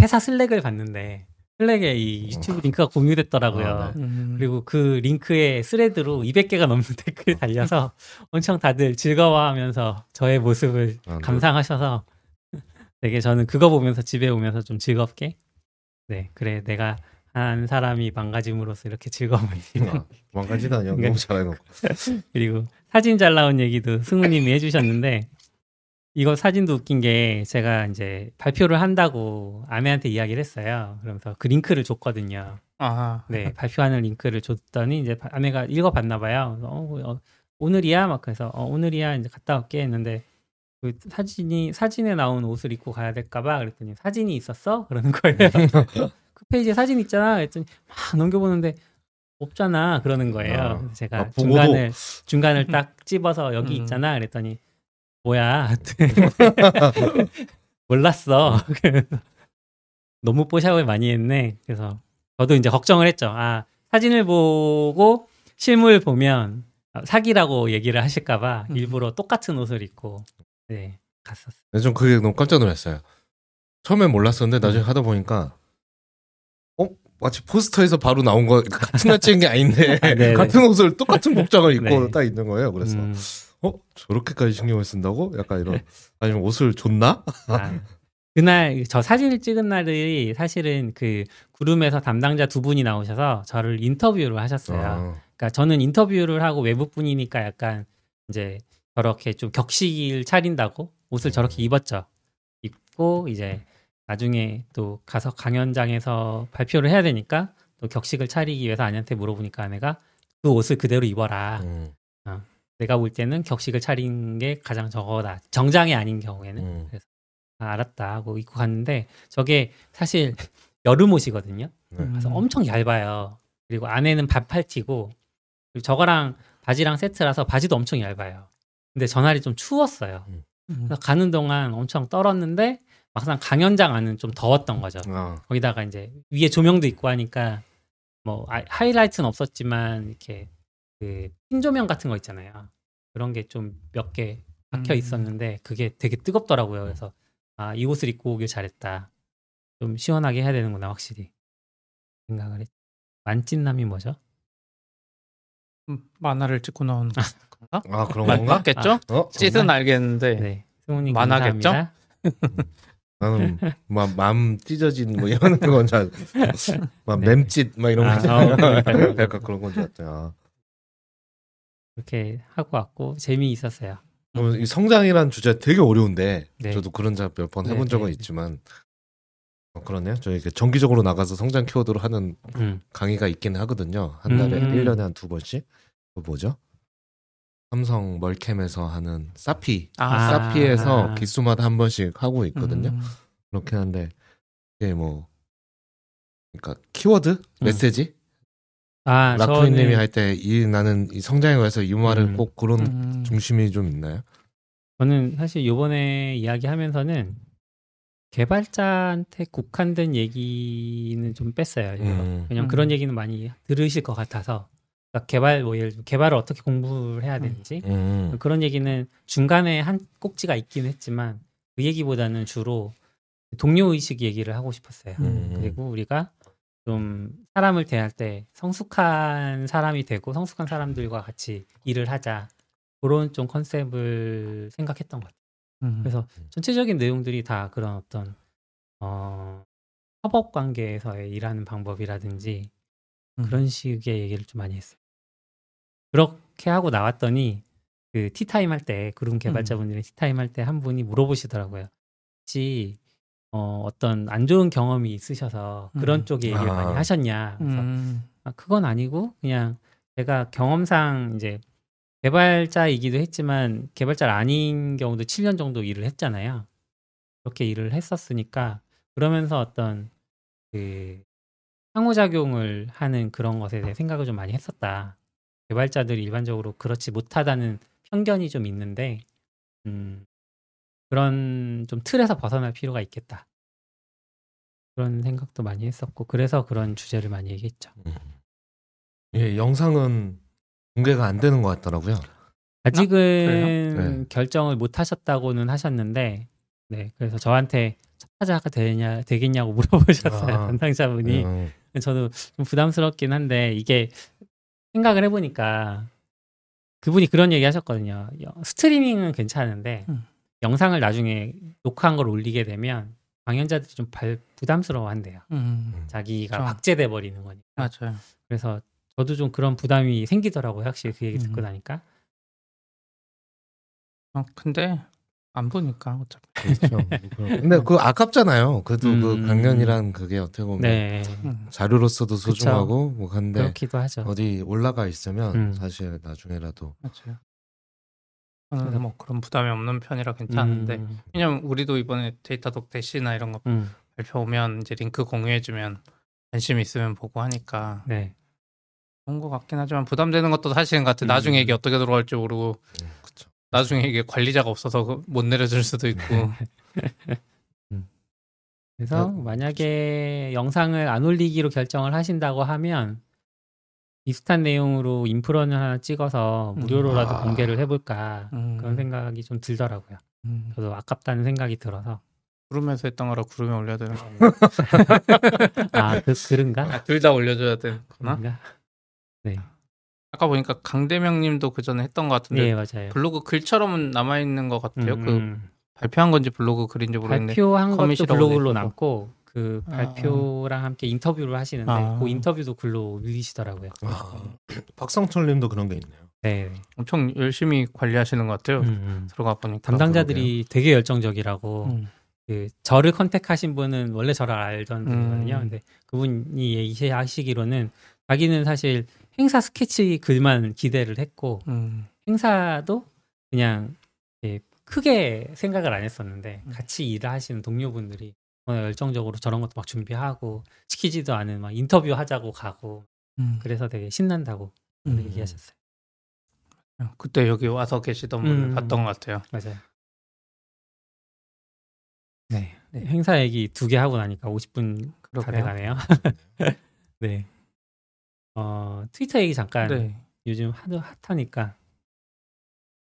회사 슬랙을 봤는데 슬랙에 이 유튜브 링크가 공유됐더라고요. 아, 네. 음. 그리고 그 링크에 thread로 200개가 넘는 댓글이 달려서 엄청 다들 즐거워하면서 저의 모습을 아, 네. 감상하셔서 되게 저는 그거 보면서 집에 오면서 좀 즐겁게 네 그래 내가 한 사람이 망가짐으로써 이렇게 즐거움을 아, 망가지다니요. 그러니까- 너무 잘해놓고. 그리고 사진 잘 나온 얘기도 승우님이 해주셨는데 이거 사진도 웃긴 게 제가 이제 발표를 한다고 아내한테 이야기를 했어요. 그러면서 그 링크를 줬거든요. 아, 네, 발표하는 링크를 줬더니 이제 바- 아내가 읽어봤나 봐요. 어, 어, 오늘이야 막 그래서 어, 오늘이야 이제 갔다 올게 했는데 그 사진이 사진에 나온 옷을 입고 가야 될까봐 그랬더니 사진이 있었어 그러는 거예요. 그 페이지에 사진 있잖아. 그랬더니 막 넘겨보는데 없잖아 그러는 거예요. 아, 제가 아? 중간을 중간을 딱 찝어서 여기 음. 있잖아. 그랬더니 뭐야 몰랐어. 그래서 너무 뽀샵을 많이 했네. 그래서 저도 이제 걱정을 했죠. 아 사진을 보고 실물 보면 사기라고 얘기를 하실까봐 음. 일부러 똑같은 옷을 입고 네 갔었어요. 좀 그게 너무 깜짝 놀랐어요. 처음엔 몰랐었는데 나중에 하다 보니까 어 마치 포스터에서 바로 나온 거 같은 날 찍은 게 아닌데 네네. 같은 옷을 똑같은 복장을 입고 네. 딱 있는 거예요. 그래서 음, 어 저렇게까지 신경을 쓴다고? 약간 이런 아니면 옷을 줬나? 아, 그날 저 사진을 찍은 날이 사실은 그 구름에서 담당자 두 분이 나오셔서 저를 인터뷰를 하셨어요. 어. 그러니까 저는 인터뷰를 하고 외부 분이니까 약간 이제 저렇게 좀 격식을 차린다고 옷을 저렇게 입었죠. 입고 이제 나중에 또 가서 강연장에서 발표를 해야 되니까 또 격식을 차리기 위해서 아내한테 물어보니까 아내가 그 옷을 그대로 입어라. 음, 내가 볼 때는 격식을 차린 게 가장 적어다. 정장이 아닌 경우에는. 음. 아, 알았다 하고 입고 갔는데 저게 사실 여름 옷이거든요. 네. 그래서 음. 엄청 얇아요. 그리고 안에는 반팔티고 그리고 저거랑 바지랑 세트라서 바지도 엄청 얇아요. 근데 전날이 좀 추웠어요. 음. 그래서 가는 동안 엄청 떨었는데 막상 강연장 안은 좀 더웠던 거죠. 어. 거기다가 이제 위에 조명도 있고 하니까 뭐 아- 하이라이트는 없었지만 이렇게 그핀 조명 같은 거 있잖아요. 그런 게 좀 몇 개 박혀 음. 있었는데 그게 되게 뜨겁더라고요. 그래서 아 이 옷을 입고 오길 잘했다. 좀 시원하게 해야 되는구나 확실히 생각을 했. 만찢남이 뭐죠? 음, 만화를 찍고 나온 건가? 아 그런 맞, 건가? 맞겠죠? 어? 찢은 알겠는데 네, 승훈이 만화겠죠? 감사합니다. 나는 막 마음 찢어진 뭐 이런 건줄 알고 막 네. 맴짓 막 이런 거 아, 있잖아요. 어, 그러니까요. 약간 그런 건 줄 알았죠. 이렇게 하고 왔고 재미 있었어요. 어, 이 성장이란 주제 되게 어려운데 네. 저도 그런 작업 몇번 네, 해본 적은 네. 있지만 어, 그러네요. 저희 이렇게 정기적으로 나가서 성장 키워드로 하는 음. 강의가 있기는 하거든요. 한 달에 음. 1년에 한 두 번씩. 그 뭐죠? 삼성 멀캠에서 하는 사피. 아, 사피에서 아. 기수마다 한 번씩 하고 있거든요. 음. 그렇게 하는데 이게 뭐 그러니까 키워드 메시지 아, 라쿠이님이 할 때 이 나는 이 성장에 관해서 이 말을 음. 꼭 그런 음. 중심이 좀 있나요? 저는 사실 요번에 이야기하면서는 개발자한테 국한된 얘기는 좀 뺐어요. 음. 왜냐면 음. 그런 얘기는 많이 들으실 것 같아서 그러니까 개발 뭐 예를 개발을 어떻게 공부를 해야 되는지 음. 그런 얘기는 중간에 한 꼭지가 있긴 했지만 그 얘기보다는 주로 동료 의식 얘기를 하고 싶었어요. 음. 그리고 우리가 좀 사람을 대할 때 성숙한 사람이 되고 성숙한 사람들과 같이 일을 하자 그런 좀 컨셉을 생각했던 것 같아요. 음. 그래서 전체적인 내용들이 다 그런 어떤 어, 협업 관계에서의 일하는 방법이라든지 음. 그런 식의 얘기를 좀 많이 했어요. 그렇게 하고 나왔더니 그 티타임 할 때 그룹 개발자분들이 티타임 할 때 한 분이 물어보시더라고요. 혹시 어, 어떤 안 좋은 경험이 있으셔서 그런 음. 쪽에 얘기를 아. 많이 하셨냐. 그래서 음. 아, 그건 아니고 그냥 제가 경험상 이제 개발자이기도 했지만 개발자 아닌 경우도 7년 정도 일을 했잖아요. 그렇게 일을 했었으니까 그러면서 어떤 그 상호작용을 하는 그런 것에 대해 생각을 좀 많이 했었다. 개발자들이 일반적으로 그렇지 못하다는 편견이 좀 있는데 음, 그런 좀 틀에서 벗어날 필요가 있겠다. 그런 생각도 많이 했었고 그래서 그런 주제를 많이 얘기했죠. 예, 영상은 공개가 안 되는 것 같더라고요. 아직은? 네. 결정을 못 하셨다고는 하셨는데, 네, 그래서 저한테 첫 타자가 되냐, 되겠냐고 물어보셨어요, 아. 담당자분이. 음. 저도 좀 부담스럽긴 한데, 이게 생각을 해보니까 그분이 그런 얘기 하셨거든요. 여- 스트리밍은 괜찮은데, 음. 영상을 나중에 녹화한 걸 올리게 되면 강연자들이 좀 발- 부담스러워 한대요. 음. 자기가. 박제돼 버리는 거니까. 맞아요. 그래서 저도 좀 그런 부담이 생기더라고요, 확실히 그 얘기 듣고 음. 나니까. 어, 근데 안 보니까 어차피. 그렇죠. 근데 그 아깝잖아요. 그래도 그 음. 강연이란 그게 어떻게 보면 네. 음. 자료로서도 소중하고 뭐 한데 그렇기도 하죠. 어디 올라가 있으면 음. 사실 나중에라도 맞아요. 저는 그래서- 뭐 그런 부담이 없는 편이라 괜찮은데 음, 왜냐면 우리도 이번에 데이터 독 대시나 이런 거 음, 발표 오면 이제 링크 공유해주면 관심 있으면 보고 하니까 네. 좋은 것 같긴 하지만 부담되는 것도 사실인 것 같아. 음. 나중에 이게 어떻게 들어갈지 모르고 그렇죠. 나중에 이게 관리자가 없어서 그못 내려줄 수도 있고 그래서 네. 만약에 영상을 안 올리기로 결정을 하신다고 하면 비슷한 내용으로 인프런을 하나 찍어서 음. 무료로라도 아. 공개를 해볼까 음. 그런 생각이 좀 들더라고요. 음. 저도 아깝다는 생각이 들어서 구름에서 했던 거라 구름에 올려야 되는 거 아니에요? 아 그, 그런가? 아, 둘 다 올려줘야 되는 거나? 그런가? 아까 보니까 강대명님도 그 전에 했던 것 같은데 네 맞아요. 블로그 글처럼 남아 있는 것 같아요. 음, 그 음. 발표한 건지 블로그 글인지 모르겠는데 발표한 것도 블로그로. 남고 그 아, 발표랑 함께 인터뷰를 하시는데 아. 그 인터뷰도 글로 올리시더라고요. 아, 박성철님도 그런 게 있네요. 네. 엄청 열심히 관리하시는 것 같아요. 음, 음. 들어가 보니까 담당자들이 되게 열정적이라고 음. 그 저를 컨택하신 분은 원래 저를 알던 분이거든요. 음. 근데 그분이 얘기하시기로는 자기는 사실 행사 스케치 글만 기대를 했고 음. 행사도 그냥 크게 생각을 안 했었는데 음. 같이 일을 하시는 동료분들이 워낙 열정적으로 저런 것도 막 준비하고 시키지도 않은 막 인터뷰 하자고 가고 음. 그래서 되게 신난다고 음. 얘기하셨어요. 그때 여기 와서 계시던 분을 음. 봤던 것 같아요. 맞아요. 네. 행사 얘기 두 개 하고 나니까 50분 다 그러게요. 돼가네요. 네. 어, 트위터 얘기 잠깐 네. 요즘 하도 핫하니까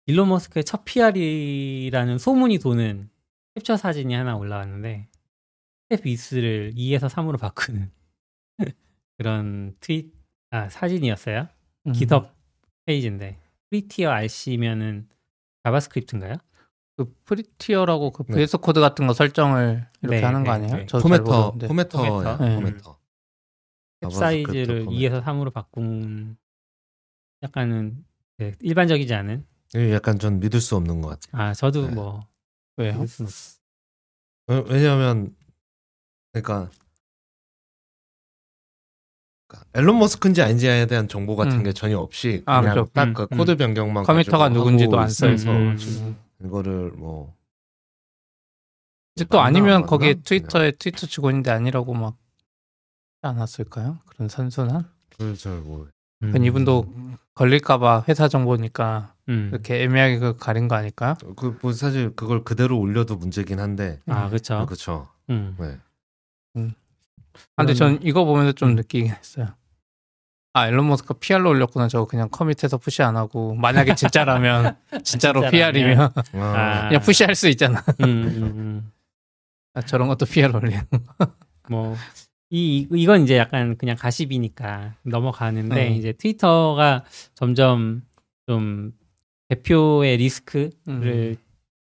일론 머스크의 첫 PR이라는 소문이 도는 캡처 사진이 하나 올라왔는데 tab width를 2에서 3으로 바꾸는 그런 트윗 아 사진이었어요. 음. GitHub 페이지인데 Prettier RC면은 자바스크립트인가요? 그 Prettier라고 그 네. VS Code 같은 거 설정을 이렇게 네, 하는 거 네, 아니에요? 네. formatter. formatter야, 네. formatter. 사이즈를 포맷. 2에서 3으로 바꾼 약간은 네, 일반적이지 않은 이게 약간 전 믿을 수 없는 것 같아요. 아 저도 네. 뭐 왜요? 어, 왜냐하면 그러니까 그러니까 앨런 머스크인지 아닌지에 대한 정보 같은 음. 게 전혀 없이 아, 그냥 그죠. 딱 음, 그 음. 코드 변경만 커미터가 가지고 누군지도 안써 있어. 음, 음. 이거를 뭐 이제 또 맞나, 아니면? 거기에 트위터에 트위터 직원인데 아니라고 막 않았을까요? 그런 선순한? 그걸 잘 모르. 음. 그건 이분도 걸릴까봐 회사 정보니까 음. 이렇게 애매하게 그 가린 거 아닐까요? 그뭐 사실 그걸 그대로 올려도 문제긴 한데. 아 그렇죠. 그렇죠. 음. 네. 아, 근데 전 이거 보면서 좀 음. 느끼긴 했어요. 아, 앨런 머스크가 PR로 올렸구나. 저거 그냥 커밋해서 푸시 안 하고 만약에 진짜라면 진짜로 진짜라면. PR이면 아, 그냥 푸시할 수 있잖아. 음, 음, 음. 아, 저런 것도 PR 올리는. 뭐, 이, 이건 이제 약간 그냥 가십이니까 넘어가는데, 네. 이제 트위터가 점점 좀 대표의 리스크를 음.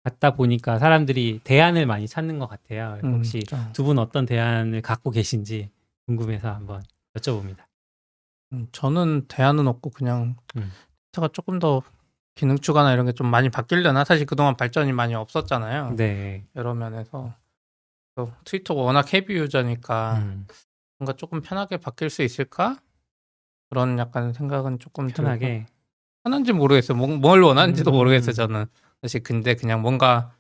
갖다 보니까 사람들이 대안을 많이 찾는 것 같아요. 음, 혹시 좀. 두분 어떤 대안을 갖고 계신지 궁금해서 한번 여쭤봅니다. 음, 저는 대안은 없고 그냥 음. 트위터가 조금 더 기능 추가나 이런 게 좀 많이 바뀌려나 사실 그동안 발전이 많이 없었잖아요. 네. 여러 면에서 또 트위터가 워낙 헤비 유저니까 음, 뭔가 조금 편하게 바뀔 수 있을까? 그런 약간 생각은 조금 들고. 편하게. 편한지 모르겠어요. 뭐- 뭘 원하는지도 음. 모르겠어요. 저는 사실 근데 그냥 뭔가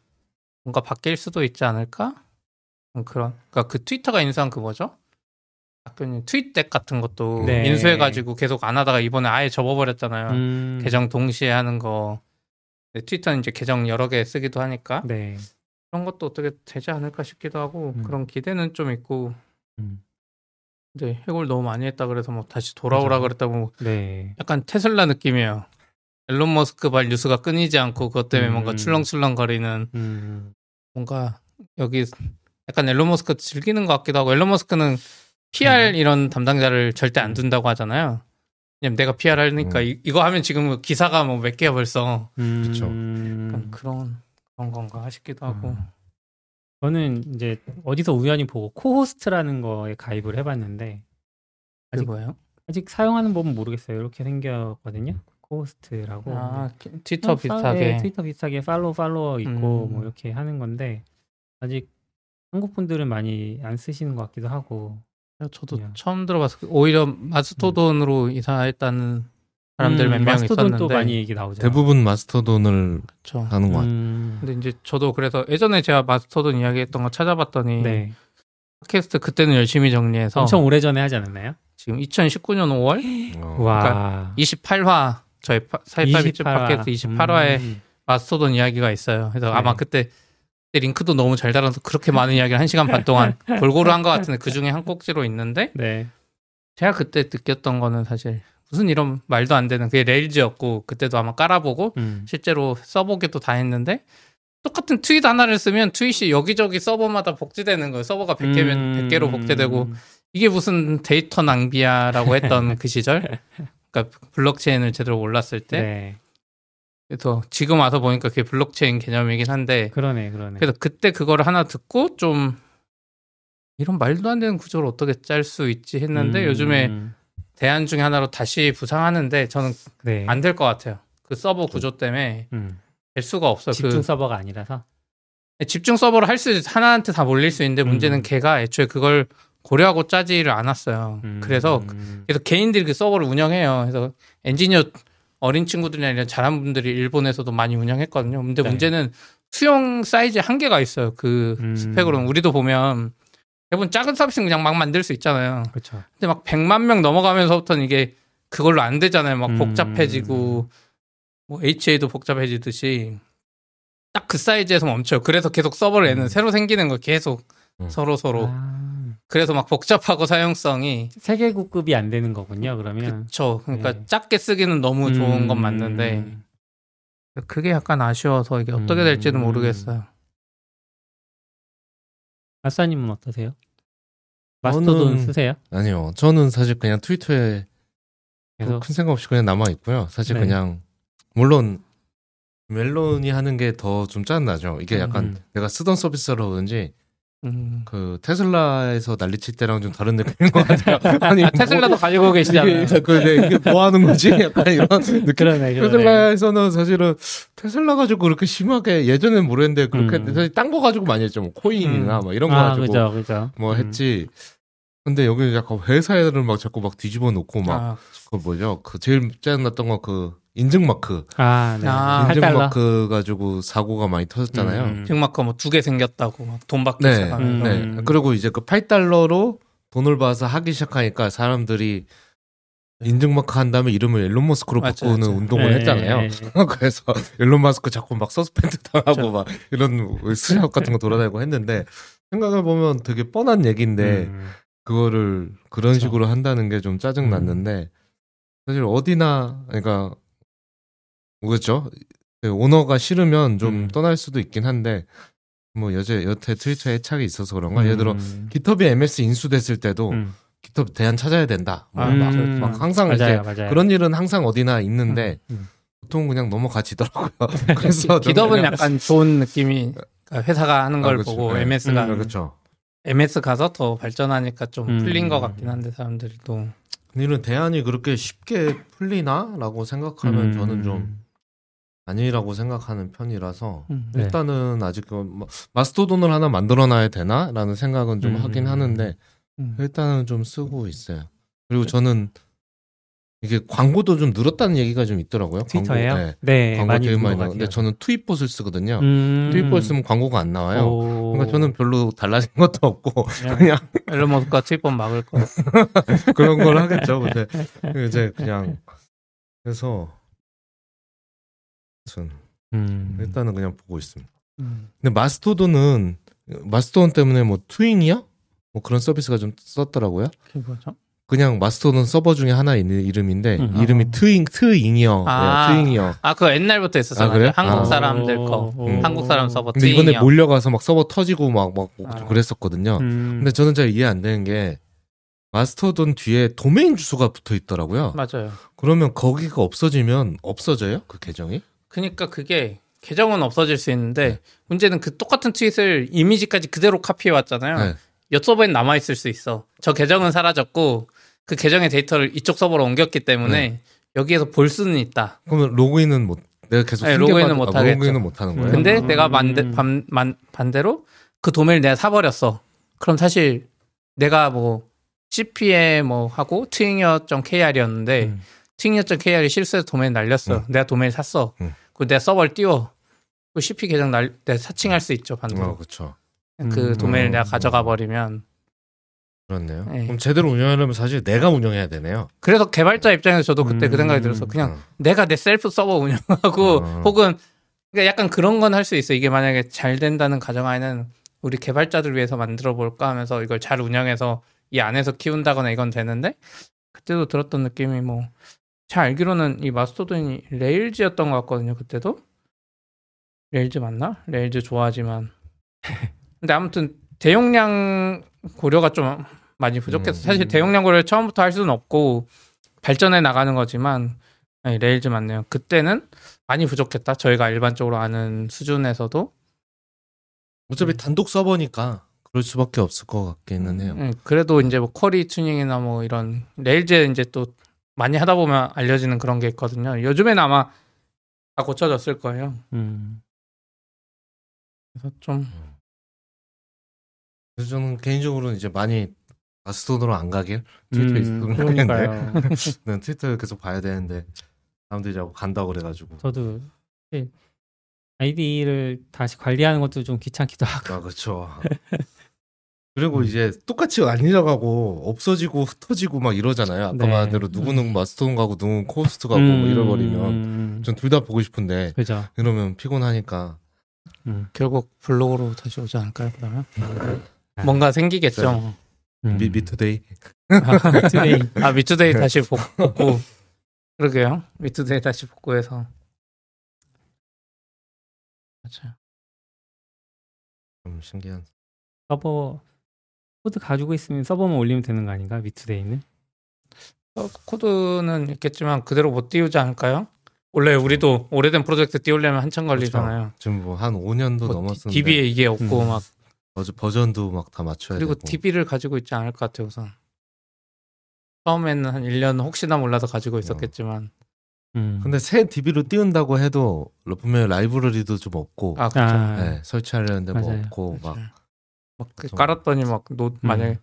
뭔가 바뀔 수도 있지 않을까? 음, 그런. 그러니까 그 트위터가 인수한 그 뭐죠? 학교님 트윗덱 같은 것도 네. 인수해가지고 계속 안 하다가 이번에 아예 접어버렸잖아요. 음, 계정 동시에 하는 거. 트위터는 이제 계정 여러 개 쓰기도 하니까 네. 그런 것도 어떻게 되지 않을까 싶기도 하고 음. 그런 기대는 좀 있고. 음, 근데 해골 너무 많이 했다 그래서 뭐 다시 돌아오라. 그랬다고 네. 약간 테슬라 느낌이에요. 앨런 머스크 발 뉴스가 끊이지 않고 그것 때문에 음. 뭔가 출렁출렁 거리는 음, 뭔가 여기 약간 앨런 머스크 즐기는 것 같기도 하고 앨런 머스크는 PR 음. 이런 담당자를 절대 안 둔다고 하잖아요. 왜냐면 내가 PR 하니까 음. 이, 이거 하면 지금 기사가 뭐 몇 개야 벌써 음. 약간 그런 그런 건가 싶기도 하고 음. 저는 이제 어디서 우연히 보고 코호스트라는 거에 가입을 해봤는데 아직 뭐예요? 아직 사용하는 법은 모르겠어요. 이렇게 생겼거든요. 코호스트라고. 아 키- 트위터 어, 파- 비슷하게 네, 트위터 비슷하게 팔로우 팔로워 있고 음. 뭐 이렇게 하는 건데 아직 한국 분들은 많이 안 쓰시는 것 같기도 하고. 저도 그냥. 처음 들어봤어. 오히려 마스토돈으로 이사했다는 사람들 음, 몇명 마스토돈 있었는데 또 많이 얘기 나오죠. 대부분 마스터돈을 그쵸. 하는 것 같아요. 음, 근데 이제 저도 그래서 예전에 제가 마스터돈 이야기했던 거 찾아봤더니 네. 팟캐스트 그때는 열심히 정리해서 엄청 오래 전에 하지 않았나요? 지금 2019년 5월 어. 와. 28화 저희 파- 사이파비츠 28화. 팟캐스트 28화에 음. 마스터돈 이야기가 있어요. 그래서 네. 아마 그때 링크도 너무 잘 달아서 그렇게 많은 이야기를 한 시간 반 동안 골고루 한 것 같은데 그 중에 한 꼭지로 있는데 네. 제가 그때 느꼈던 거는 사실 무슨 이런 말도 안 되는 그게 레일즈였고 그때도 아마 깔아보고 음. 실제로 써보기도 다 했는데 똑같은 트윗 하나를 쓰면 트윗이 여기저기 서버마다 복제되는 거예요. 서버가 100개면 음. 100개로 복제되고 이게 무슨 데이터 낭비야라고 했던 그 시절. 그러니까 블록체인을 제대로 몰랐을 때. 네. 그래서 지금 와서 보니까 그게 블록체인 개념이긴 한데 그러네, 그러네. 그래서 그때 그거를 하나 듣고 좀 이런 말도 안 되는 구조를 어떻게 짤 수 있지 했는데 음. 요즘에 대안 중에 하나로 다시 부상하는데 저는 네. 안될 것 같아요. 그 서버 구조 때문에 음. 될 수가 없어요. 집중 그 서버가 아니라서. 집중 서버를 할 수 하나한테 다 몰릴 수 있는데 문제는 음. 걔가 애초에 그걸 고려하고 짜지를 않았어요. 음. 그래서 음. 그래서 개인들이 그 서버를 운영해요. 그래서 엔지니어 어린 친구들이 아니라 잘한 분들이 일본에서도 많이 운영했거든요. 근데 네. 문제는 수용 사이즈에 한계가 있어요. 그 음. 스펙으로는 우리도 보면 대부분 작은 서비스는 그냥 막 만들 수 있잖아요. 그렇죠. 근데 막 100만 명 넘어가면서부터는 이게 그걸로 안 되잖아요. 막 음. 복잡해지고 뭐 HA도 복잡해지듯이 딱 그 사이즈에서 멈춰요. 그래서 계속 서버를 내는 음. 새로 생기는 거 계속 음. 서로 서로. 아, 그래서 막 복잡하고 사용성이 세계국급이 안 되는 거군요. 그러면. 그쵸. 그러니까 네. 작게 쓰기는 너무 좋은 건 음. 맞는데 그게 약간 아쉬워서 이게 어떻게 음. 될지는 모르겠어요. 아싸님은 어떠세요? 마스터돈 저는- 쓰세요? 아니요. 저는 사실 그냥 트위터에 계속 큰 생각 없이 그냥 남아 있고요. 사실 네. 그냥 물론 멜론이 하는 게 더좀 짜증나죠. 이게 약간 음. 내가 쓰던 서비스라 그런지 음. 그 테슬라에서 난리칠 때랑 좀 다른 느낌인 것 같아요. 아니 아, 테슬라도 가지고 계시잖아요. 이게, 그, 네, 이게 뭐 하는 거지? 약간 이런 느낌. 그러네, 그러네. 테슬라에서는 사실은 테슬라 가지고 그렇게 심하게 예전엔 모르겠는데 그렇게 음. 사실 딴 거 가지고 많이 했죠. 뭐 코인이나 음. 뭐 이런 거 아, 가지고 그죠, 그죠. 뭐 음. 했지. 근데 여기 약간 회사애들을 막 자꾸 막 뒤집어 놓고 막 아, 그 뭐죠? 그 제일 짜증났던 거그 인증 마크. 아, 네. 아, 팔 인증 달러. 마크 가지고 사고가 많이 터졌잖아요. 음. 빅마커 뭐두 개 생겼다고 막돈 받기 네, 시작하는 거. 네. 음. 그리고 이제 그 8달러로 돈을 봐서 하기 시작하니까 사람들이 인증 마크 한 다음에 이름을 일론 머스크로 맞아, 바꾸는 맞아. 운동을 네, 했잖아요. 네, 네. 그래서 일론 머스크 자꾸 막 suspend 당하고 맞아. 막 이런 수작 같은 거 돌아다니고 했는데 생각해 보면 되게 뻔한 얘기인데 음. 그거를 그런 그쵸. 식으로 한다는 게 좀 짜증 났는데 사실 어디나 그러니까 뭐겠죠? 그 오너가 싫으면 좀 음. 떠날 수도 있긴 한데 뭐 여제 여태 트위터에 애착이 있어서 그런가 예를 들어 음. 깃허브이 MS 인수됐을 때도 음. 깃허브 대안 찾아야 된다. 뭐 아, 막, 음. 막 항상 맞아요, 맞아요. 그런 일은 항상 어디나 있는데 음. 보통 그냥 넘어가지더라고요. 그래서 그냥- 약간 좋은 느낌이 그러니까 회사가 하는 걸 아, 그쵸. 보고 네. MS가 음. 그렇죠. MS 가서 더 발전하니까 좀 음. 풀린 것 같긴 한데 사람들이 또 이런 대안이 그렇게 쉽게 풀리나라고 생각하면 음. 저는 좀 아니라고 생각하는 편이라서 음. 네. 일단은 아직 그 마- 마스토돈을 하나 만들어놔야 되나라는 생각은 좀 음. 하긴 하는데 음. 일단은 좀 쓰고 있어요. 그리고 저는 이게 광고도 좀 늘었다는 얘기가 좀 있더라고요. 트위터예요? 광고, 네. 네, 광고 많이 되게 본 많이 같아요. 저는 트윗봇을 쓰거든요. 음. 트윗봇 쓰면 광고가 안 나와요. 오. 그러니까 저는 별로 달라진 것도 없고 그냥 일론 머스크가 트윗번 막을 거. 그런 걸 하겠죠. 근데 이제 그냥 그래서 전 음. 일단은 그냥 보고 있습니다. 음. 근데 마스토돈은 마스토돈 때문에 뭐 트윙이요? 뭐 그런 서비스가 좀 썼더라고요. 그게 뭐죠? 그냥 마스토돈 서버 중에 하나 있는 이름인데 음. 이름이 아. 트윙 트윙이요. 아. 네, 트윙이요. 아 그거 옛날부터 있었어요. 아, 그래요? 한국 아. 사람들 거. 오. 음. 한국 사람 서버 근데 이번에 트윙이요. 몰려가서 막 서버 터지고 막막 아. 그랬었거든요. 음. 근데 저는 잘 이해 안 되는 게 마스토돈 뒤에 도메인 주소가 붙어 있더라고요. 맞아요. 그러면 거기가 없어지면 없어져요? 그 계정이? 그러니까 그게 계정은 없어질 수 있는데 네. 문제는 그 똑같은 트윗을 이미지까지 그대로 카피해 왔잖아요. 네. 옆 서버엔 남아 있을 수 있어. 저 계정은 사라졌고 그 계정의 데이터를 이쪽 서버로 옮겼기 때문에 네. 여기에서 볼 수는 있다. 그러면 로그인은 못 내가 계속 네, 로그인은 받- 못 아, 하겠죠. 로그인은 못 하는 거예요. 근데 음. 내가 반대, 반, 반, 반대로 그 도메인을 내가 사버렸어. 그럼 사실 내가 뭐 CP에 뭐 하고 트윙이어.kr이었는데 음. 트윙이어.kr이 실수해서 도메인 날렸어. 음. 내가 도메인 샀어. 음. 그 내가 서버를 띄워. 그 CP 계정 날, 내가 사칭할 수 있죠, 반대로. 어, 그렇죠. 그 음. 도메인을 내가 음. 가져가 버리면. 그렇네요. 네. 그럼 제대로 운영하려면 사실 내가 운영해야 되네요. 그래서 개발자 입장에서 저도 그때 그 음. 생각이 들어서 그냥 어. 내가 내 셀프 서버 운영하고 어. 혹은 그러니까 약간 그런 건 할 수 있어. 이게 만약에 잘 된다는 가정하에는 우리 개발자들 위해서 만들어 볼까 하면서 이걸 잘 운영해서 이 안에서 키운다거나 이건 되는데 그때도 들었던 느낌이 뭐 잘 알기로는 이 마스토돈이 레일즈였던 것 같거든요. 그때도 레일즈 맞나? 레일즈 좋아하지만 근데 아무튼 대용량 고려가 좀 많이 부족해서 음. 사실 대용량 고려를 처음부터 할 수는 없고 발전해 나가는 거지만 아니, 레일즈 맞네요. 그때는 많이 부족했다. 저희가 일반적으로 아는 수준에서도 어차피 단독 서버니까 그럴 수밖에 없을 것 같기는 해요. 음, 그래도 이제 뭐 query tuning이나 뭐 이런 레일즈 이제 또 많이 하다 보면 알려지는 그런 게 있거든요. 요즘에는 아마 다 고쳐졌을 거예요. 음. 그래서 좀 그래서 저는 개인적으로는 이제 많이 마스토돈으로 안 가길 트위터에 음, 있으면 그러니까요. 난 트위터 계속 봐야 되는데 사람들이 자꾸 간다고 그래가지고 저도 아이디를 다시 관리하는 것도 좀 귀찮기도 하고. 아 그렇죠. 그리고 이제 똑같이 안 잃어가고 없어지고 흩어지고 막 이러잖아요. 아까 네. 말한 대로 누구는 마스토돈 가고 누구는 코호스트 가고 뭐 잃어버리면 음, 전 둘 다 보고 싶은데 그죠. 이러면 피곤하니까 음. 결국 블로그로 다시 오지 않을까요? 그러면 뭔가 생기겠죠. 음. 미, 미투데이 아, 투데이. 아 미투데이 다시 복, 복구 그러게요. 미투데이 다시 복구해서 맞아요. 좀 신기한. 서버 코드 가지고 있으면 서버만 올리면 되는 거 아닌가? 미투데이는? 어, 코드는 있겠지만 그대로 못 띄우지 않을까요? 원래 우리도 오래된 프로젝트 띄우려면 한참 걸리잖아요. 지금 뭐 한 5년도 뭐 넘었는데 DB에 이게 없고 음. 막 버전, 버전도 막 다 맞춰야 그리고 되고. DB를 가지고 있지 않을 것 같아요 우선. 처음에는 한 1년 혹시나 몰라서 가지고 있었겠지만 음. 근데 새 DB로 띄운다고 해도 분명히 라이브러리도 좀 없고 아 그렇죠. 아, 네, 설치하려는데 뭐 맞아요. 없고 막 맞아요. 막 그 좀- 깔았더니 막 노 만약에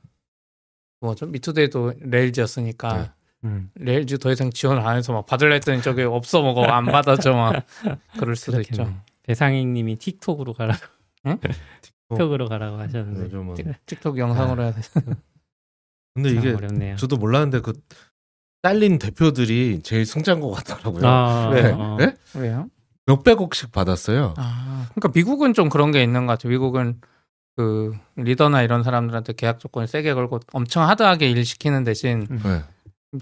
뭐죠 미투데이도 Rails였으니까 네. 음. Rails 더 이상 지원 안 해서 막 받을라 했더니 저게 없어 먹어 안 받아줘 막 그럴 수도 있죠. 배상익님이 틱톡으로 가라고. 응? 틱톡으로 가라고 하셨는데. 요즘은 틱- 틱톡 영상으로 해야 돼. 근데 참 이게 어렵네요. 저도 몰랐는데 그 잘린 대표들이 제일 승자인 것 같더라고요. 아, 왜? 어. 네? 왜요? 몇백억씩 받았어요. 아, 그러니까 미국은 좀 그런 게 있는 것 같아요. 미국은 그 리더나 이런 사람들한테 계약 조건을 세게 걸고 엄청 하드하게 일 시키는 대신 네.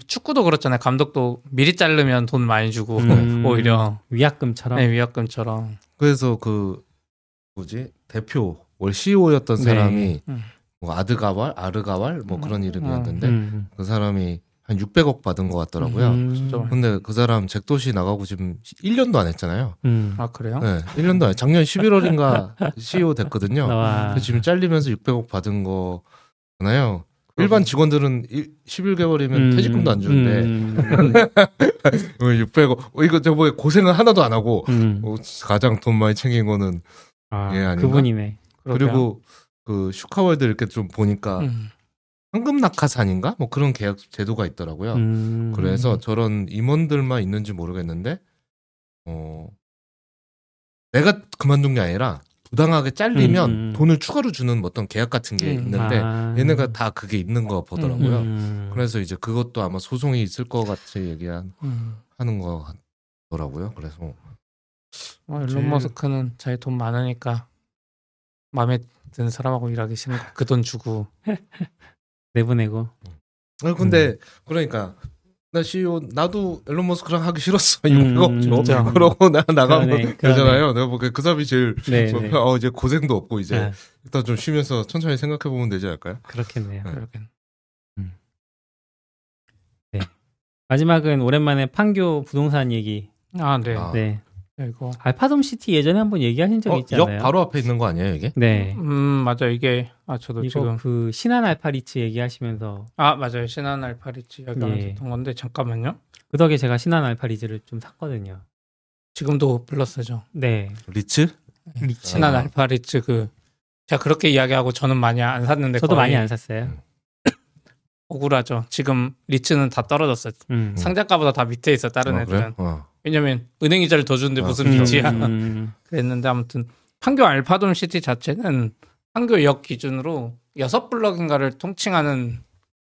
축구도 그렇잖아요. 감독도 미리 자르면 돈 많이 주고 음. 오히려 위약금처럼. 네, 위약금처럼. 그래서 그 뭐지 대표 월 CEO였던 네. 사람이 음. 뭐 아드가왈, 아르가왈 뭐 그런 음. 이름이었는데 음. 그 사람이 한 600억 받은 것 같더라고요. 음. 근데 그 사람 잭도시 나가고 지금 1년도 안 했잖아요. 음. 아 그래요? 네, 1년도 안 했. 작년 11월인가 CEO 됐거든요. 와. 지금 잘리면서 600억 받은 거잖아요. 일반 직원들은 11개월이면 음. 퇴직금도 안 주는데 음. 600억 어, 이거 저번에 고생을 하나도 안 하고 음. 어, 가장 돈 많이 챙긴 거는 아, 예, 아닌가? 그분이네. 그러게요. 그리고 그 슈카월드 이렇게 좀 보니까 음. 황금 낙하산인가 뭐 그런 계약 제도가 있더라고요. 음. 그래서 저런 임원들만 있는지 모르겠는데 어 내가 그만둔 게 아니라 부당하게 잘리면 음, 음. 돈을 추가로 주는 뭐 어떤 계약 같은 게 음. 있는데 아. 얘네가 다 그게 있는 거 보더라고요. 음. 그래서 이제 그것도 아마 소송이 있을 것 같이 얘기한 음. 하는 거 같더라고요. 그래서 어, 일론 제일- 머스크는 자기 돈 많으니까 마음에 드는 사람하고 일하기 싫은 그돈 주고 내보내고. 아 근데 그러니까 나 CEO 나도 앨런 머스크랑 하기 싫었어 음, 이거 음, 죠 진짜. 그러고 나 나가면 되잖아요. 내가 보기에 그 사람이 제일 네, 뭐, 네. 어 이제 고생도 없고 이제 아, 일단 좀 쉬면서 천천히 생각해 보면 되지 않을까요? 그렇겠네요. 네. 그러긴 마지막은 오랜만에 판교 부동산 얘기. 아 네. 아. 네. 이거 알파돔 시티 예전에 한번 얘기하신 적 어, 있지 역? 바로 앞에 있는 거 아니에요 이게? 네. 음 맞아 이게 아 저도 이거 지금 그 신한 알파리츠 얘기하시면서 아 맞아요 신한 알파리츠 이야기하면서 예. 했던 건데 잠깐만요 그 덕에 제가 신한 알파리츠를 좀 샀거든요. 지금도 플러스죠 네. 리츠? 신한 아. 알파리츠 그 제가 그렇게 이야기하고 저는 많이 안 샀는데 저도 많이 안 샀어요. 억울하죠 지금 리츠는 다 떨어졌어요 음. 상장가보다 다 밑에 있어 다른 아, 애들은 그래? 어. 왜냐면 은행 이자를 더 주는데 아, 무슨 그렇죠. 리츠야 음. 그랬는데 아무튼 판교 알파돔 시티 자체는 판교역 기준으로 여섯 블럭인가를 통칭하는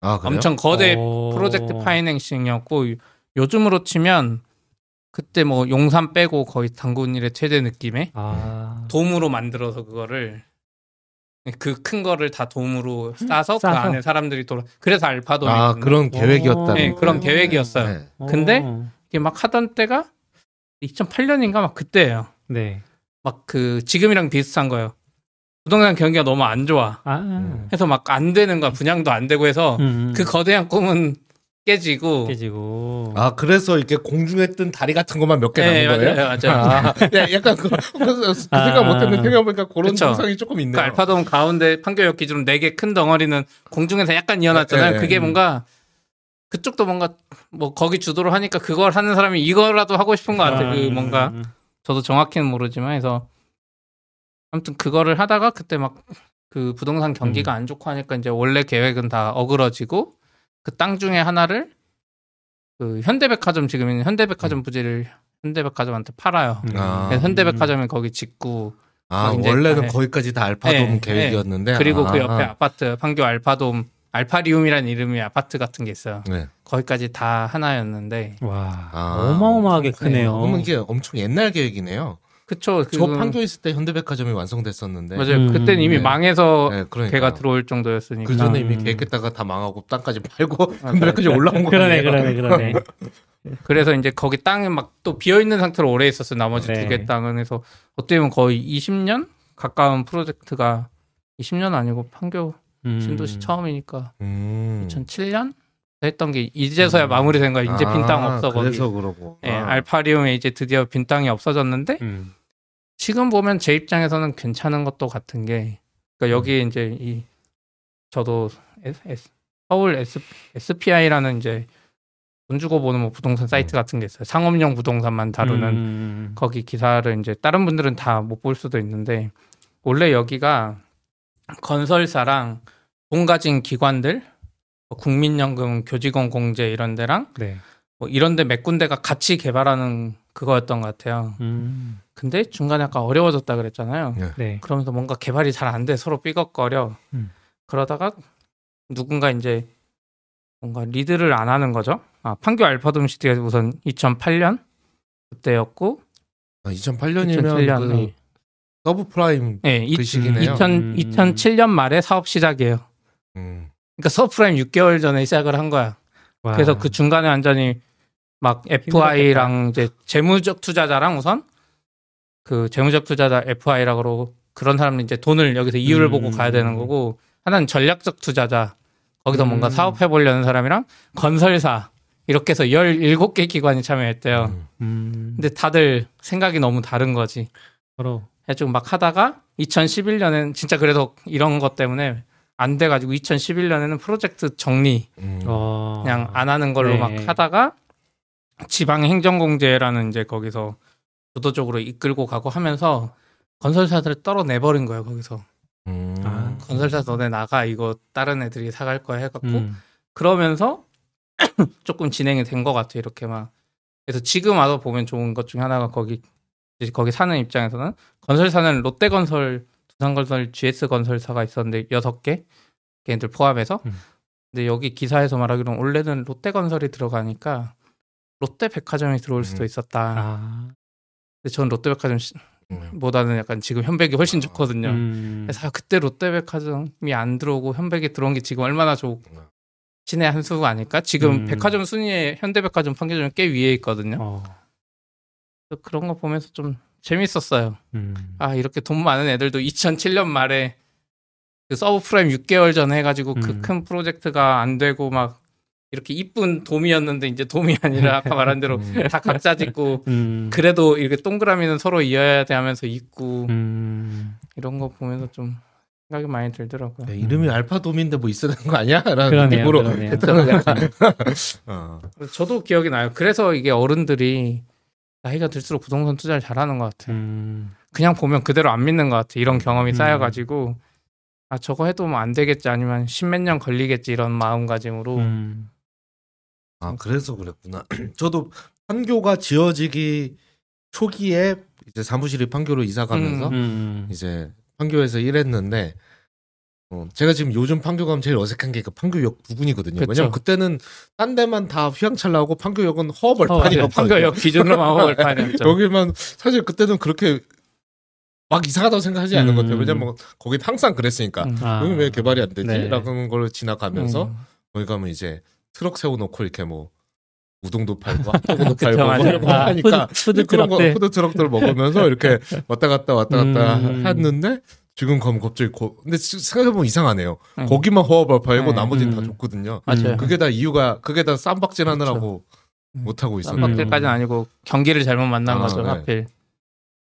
아? 엄청 거대 오. 프로젝트 파이낸싱이었고 요즘으로 치면 그때 뭐 용산 빼고 거의 단군 이래 최대 느낌의 아. 돔으로 만들어서 그거를 그 큰 거를 다 돔으로 싸서, 그 싸서? 안에 사람들이 돌아 그래서 알파돔이 아 그런 계획이었다는 네, 거. 그런 계획이었어요. 네. 근데 어. 이게 막 하던 때가 2008년인가 막 그때예요. 네. 막 그 지금이랑 비슷한 거예요. 부동산 경기가 너무 안 좋아. 아. 음. 해서 막 안 되는 거야. 분양도 안 되고 해서 음. 그 거대한 꿈은 깨지고. 깨지고. 아 그래서 이렇게 공중에 뜬 다리 같은 것만 몇개 네, 남은 거예요? 맞아요, 맞아요. 아, 야, 약간 그, 그 생각 아. 못했는데 생각해보니까 그런 그쵸. 상상이 조금 그 있네요. 알파돔 가운데 판교역 기준으로 네개큰 덩어리는 공중에서 약간 이어놨잖아요. 네, 네. 그게 뭔가 그쪽도 뭔가 뭐 거기 주도로 하니까 그걸 하는 사람이 이거라도 하고 싶은 것 같아요. 그 음. 뭔가 저도 정확히는 모르지만 해서 아무튼 그거를 하다가 그때 막 그 부동산 경기가 음. 안 좋고 하니까 이제 원래 계획은 다 어그러지고 그 땅 중에 하나를 그 현대백화점 지금 있는 현대백화점 부지를 현대백화점한테 팔아요. 음. 아. 그래서 현대백화점이 거기 짓고 아 원래는 네. 거기까지 다 알파돔 네, 계획이었는데 그리고 그 아, 옆에 아파트 판교 알파돔 알파리움이라는 이름의 아파트 같은 게 있어요. 네. 거기까지 다 하나였는데 와. 아. 어마어마하게 크네요. 그러면 이게 엄청 옛날 계획이네요. 그쵸. 저 그- 판교에 있을 때 현대백화점이 완성됐었는데 맞아요. 음, 그때는 이미 네. 망해서 네, 그러니까 걔가 들어올 정도였으니까. 그 전에 이미 음. 계획했다가 다 망하고 땅까지 팔고 현대백화점 올라온 거 그러네? 그러네, 그러네. 그래서 이제 거기 땅에 막또 비어 있는 상태로 오래 있었어요. 나머지 네. 두개 땅은 해서 어떻게 보면 거의 20년 가까운 프로젝트가 20년 아니고 판교 음. 신도시 처음이니까 음. 2007년 했던 게 이제서야 마무리된 거야. 이제 빈땅 아, 없어 거기. 그래서 그러고. 예, 아. 알파리움에 이제 드디어 빈 땅이 없어졌는데 음. 지금 보면 제 입장에서는 괜찮은 것도 같은 게 그러니까 여기에 이제 이 저도 S- S- 서울 S, SPI라는 이제 돈 주고 보는 뭐 부동산 사이트 같은 게 있어요. 상업용 부동산만 다루는 음. 거기 기사를 이제 다른 분들은 다 못 볼 수도 있는데 원래 여기가 건설사랑 돈 가진 기관들 뭐 국민연금, 교직원 공제 이런 데랑 네. 뭐 이런 데 몇 군데가 같이 개발하는 그거였던 것 같아요. 음. 근데 중간에 약간 어려워졌다 그랬잖아요. 네. 그러면서 뭔가 개발이 잘 안 돼 서로 삐걱거려. 음. 그러다가 누군가 이제 뭔가 리드를 안 하는 거죠. 아, 판교 알파돔 시티가 우선 2008년 그때였고 아, 2008년이면 2007년 그 네. 서브 프라임 네, 이, 그 시기네요. 2000, 음. 2007년 말에 사업 시작이에요. 음. 그러니까 서브프라임 6개월 전에 시작을 한 거야. 와. 그래서 그 중간에 완전히 막 FI랑 이제 재무적 투자자랑 우선 그 재무적 투자자 FI라고 그러고 그런 사람은 이제 돈을 여기서 이윤을 음. 보고 가야 되는 거고 하나는 전략적 투자자 거기서 뭔가 음. 사업해 보려는 사람이랑 건설사 이렇게 해서 17개 기관이 참여했대요. 음. 음. 근데 다들 생각이 너무 다른 거지. 서로 해가지고 막 하다가 2011년엔 진짜 그래서 이런 것 때문에 안 돼가지고 2011년에는 프로젝트 정리 음. 어. 그냥 안 하는 걸로 네. 막 하다가 지방 행정공제라는 이제 거기서 주도적으로 이끌고 가고 하면서 건설사들을 떨어내버린 거예요 거기서 음. 아. 건설사 너네 나가 이거 다른 애들이 사갈 거야 해갖고 음. 그러면서 조금 진행이 된 것 같아요 이렇게 막 그래서 지금 와서 보면 좋은 것 중에 하나가 거기 이제 거기 사는 입장에서는 건설사는 롯데건설, 두산건설, GS건설사가 있었는데 여섯 개 걔네들 포함해서 음. 근데 여기 기사에서 말하기로는 원래는 롯데건설이 들어가니까 롯데백화점이 들어올 수도 음. 있었다. 아. 근데 전 롯데백화점보다는 음. 약간 지금 현백이 훨씬 좋거든요. 음. 그래서 아, 그때 롯데백화점이 안 들어오고 현백이 들어온 게 지금 얼마나 좋 신의 한 수가 아닐까? 지금 음. 백화점 순위에 현대백화점 판교점이 꽤 위에 있거든요. 어. 그래서 그런 거 보면서 좀 재밌었어요. 음. 아 이렇게 돈 많은 애들도 2007년 말에 그 서브 프라임 6개월 전에 해가지고 그 음. 큰 프로젝트가 안 되고 막 이렇게 이쁜 돔이었는데 이제 돔이 아니라 아까 말한 대로 음. 다 각자 짓고 음. 그래도 이렇게 동그라미는 서로 이어야 돼 하면서 있고 음. 이런 거 보면서 좀 생각이 많이 들더라고요. 야, 이름이 알파돔인데 뭐 있어야 되는 거 아니야? 라는 그러네요, 느낌으로 그러네요. 했다는 약간 어. 저도 기억이 나요. 그래서 이게 어른들이 나이가 들수록 부동산 투자를 잘하는 것 같아요. 음. 그냥 보면 그대로 안 믿는 것 같아요. 이런 경험이 음. 쌓여가지고 아 저거 해도 뭐 안 되겠지 아니면 십몇 년 걸리겠지 이런 마음가짐으로 음. 아 그래서 그랬구나. 저도 판교가 지어지기 초기에 이제 사무실이 판교로 이사 가면서 음. 음. 이제 판교에서 일했는데 어, 제가 지금 요즘 판교 가면 제일 어색한 게 그 판교역 부근이거든요. 그쵸. 왜냐면 그때는 딴 데만 다 휘황찬 나오고 판교역은 허벌판이었거든요. 판교역 기준으로 마법을 파녔죠. 여기만 사실 그때는 그렇게 막 이상하다고 생각하지 않는 음. 것 같아요. 왜냐면 거기 항상 그랬으니까 음. 아. 여기 왜 개발이 안 되지? 네. 라는 걸 지나가면서 음. 거기 가면 이제 트럭 세워놓고 이렇게 뭐 우동도 팔고 핫도그도 팔고 뭐 맞아요. 이런 거 아, 하니까 푸드, 푸드 그런 거. 푸드 트럭들 먹으면서 이렇게 왔다 갔다 왔다 갔다 음. 했는데 지금 가면 갑자기 거, 근데 생각해보면 이상하네요. 음. 거기만 허허벌판이고 네. 나머지는 음. 다 좋거든요. 맞아요. 그게 다 이유가 그게 다 쌈박질 하느라고 음. 못 하고 있었는데. 쌈박질까지는 아니고 경기를 잘못 만난 아, 거죠 네. 하필.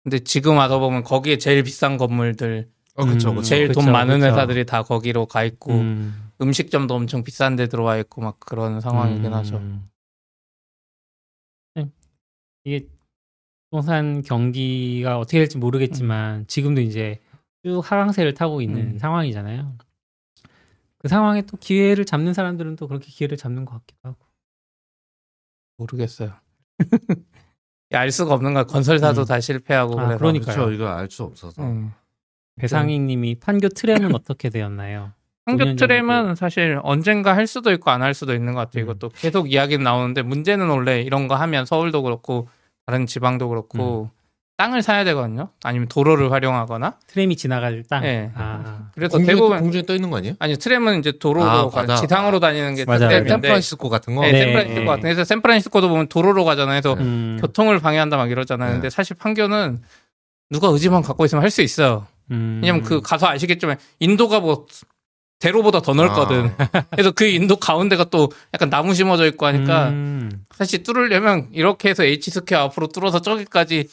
근데 지금 와서 보면 거기에 제일 비싼 건물들, 어, 그쵸, 음. 그쵸. 제일 돈 그쵸, 많은 그쵸. 회사들이 다 거기로 가 있고 음. 음식점도 엄청 비싼 데 들어와 있고 막 그런 상황이긴 음. 하죠. 네. 이게 부동산 경기가 어떻게 될지 모르겠지만 지금도 이제 쭉 하강세를 타고 있는 음. 상황이잖아요. 그 상황에 또 기회를 잡는 사람들은 또 그렇게 기회를 잡는 것 같기도 하고. 모르겠어요. 알 수가 없는 거야. 건설사도 음. 다 실패하고 아. 그러니까요. 그쵸, 이거 알 수 없어서. 음. 배상희님이 판교 트램은 어떻게 되었나요? 5년 트램은 사실 언젠가 할 수도 있고 안 할 수도 있는 것 같아요. 음. 이것도 계속 이야기는 나오는데 문제는 원래 이런 거 하면 서울도 그렇고 다른 지방도 그렇고 땅을 사야 되거든요. 아니면 도로를 활용하거나. 트램이 지나갈 땅. 네. 아, 그래서 공중에, 대부분 공중에 떠 있는 거 아니에요? 아니 트램은 이제 도로로 아, 가. 지상으로 다니는 게 맞아요. 트램인데 샌프란시스코 같은 거? 네, 네. 샌프란시스코 같은 그래서 샌프란시스코도 보면 도로로 가잖아요. 그래서 음, 교통을 방해한다 막 이러잖아요. 네. 근데 사실 판교는 누가 의지만 갖고 있으면 할 수 있어요. 음. 왜냐면 그 가서 아시겠지만 인도가 뭐 대로보다 더 넓거든. 아, 그래서 그 인도 가운데가 또 약간 나무 심어져 있고 하니까 음. 사실 뚫으려면 이렇게 해서 H 스퀘어 앞으로 뚫어서 저기까지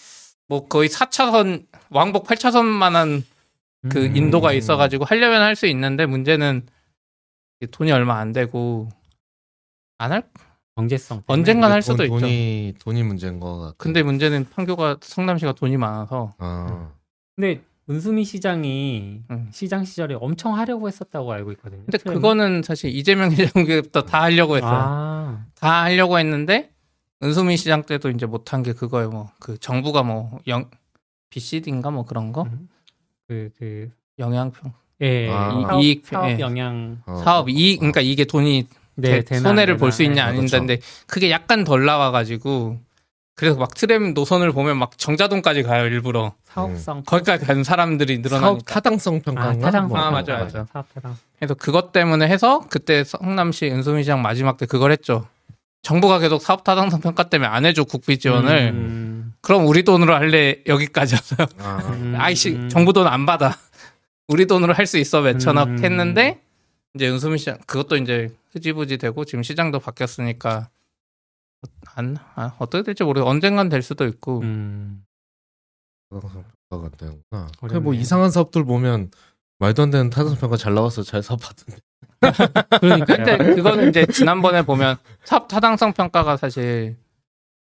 뭐 거의 4차선 왕복 8차선만한 그 음. 인도가 있어가지고 하려면 할 수 있는데 문제는 돈이 얼마 안 되고 안 할. 경제성. 때문에. 언젠간 할 돈- 수도 있죠. 돈이, 돈이 문제인 거 같아. 근데 문제는 판교가 성남시가 돈이 많아서 아, 근데 은수미 시장이 음. 시장 시절에 엄청 하려고 했었다고 알고 있거든요. 근데 트램은. 그거는 사실 이재명 시장부터 다 하려고 했어요. 아, 다 하려고 했는데 은수미 시장 때도 이제 못한 게 그거예요. 뭐 그 정부가 뭐 영 BCD인가 뭐 그런 거 음. 그, 그, 영향평 예, 아. 이- 사업, 이익, 사업 예. 영향, 어. 사업 이익 그러니까 이게 돈이 네, 대- 되나, 손해를 안볼 수. 있냐 네. 그렇죠. 아닌데 그게 약간 덜 나와가지고 그래서 막 트램 노선을 보면 막 정자동까지 가요 일부러 사업성. 거기까지 가는 사람들이 사업 늘어나니까 타당성 아, 평가인가? 타당성. 뭐. 아, 맞아요, 평가. 맞아요. 사업 타당. 그래서 그것 때문에 해서 그때 성남시 은수미 시장 마지막 때 그걸 했죠 정부가 계속 사업 타당성 평가 때문에 안 해줘 국비 지원을 음, 그럼 우리 돈으로 할래 여기까지 하세요 아, 음, 아이씨 음. 정부 돈 안 받아 우리 돈으로 할 수 있어 몇 천억 음. 했는데 이제 은수미 시장 그것도 이제 흐지부지 되고 지금 시장도 바뀌었으니까 안 아, 어떻게 될지 모르 언젠간 될 수도 있고 음. 타당성 평가가 안 되는구나. 그래. 뭐 이상한 사업들 보면 말도 안 되는 타당성 평가 잘 나와서 잘 사업하던데. 그러니까 근데 그거는 이제 지난번에 보면 사업 타당성 평가가 사실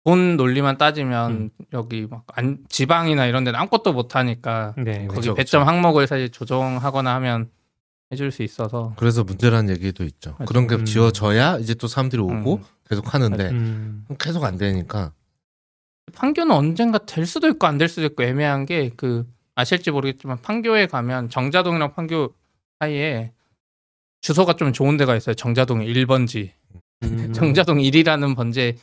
돈 논리만 따지면 음. 여기 막 안, 지방이나 이런 데는 아무것도 못 하니까 네. 거기 그쵸, 배점 그쵸. 항목을 사실 조정하거나 하면 해줄 수 있어서 그래서 문제라는 얘기도 있죠. 맞죠. 그런 게 음. 지어져야 이제 또 사람들이 오고 음. 계속 하는데 음. 계속 안 되니까. 판교는 언젠가 될 수도 있고 안 될 수도 있고 애매한 게 그 아실지 모르겠지만 판교에 가면 정자동이랑 판교 사이에 주소가 좀 좋은 데가 있어요. 정자동 1번지. 음. 정자동 1이라는 번제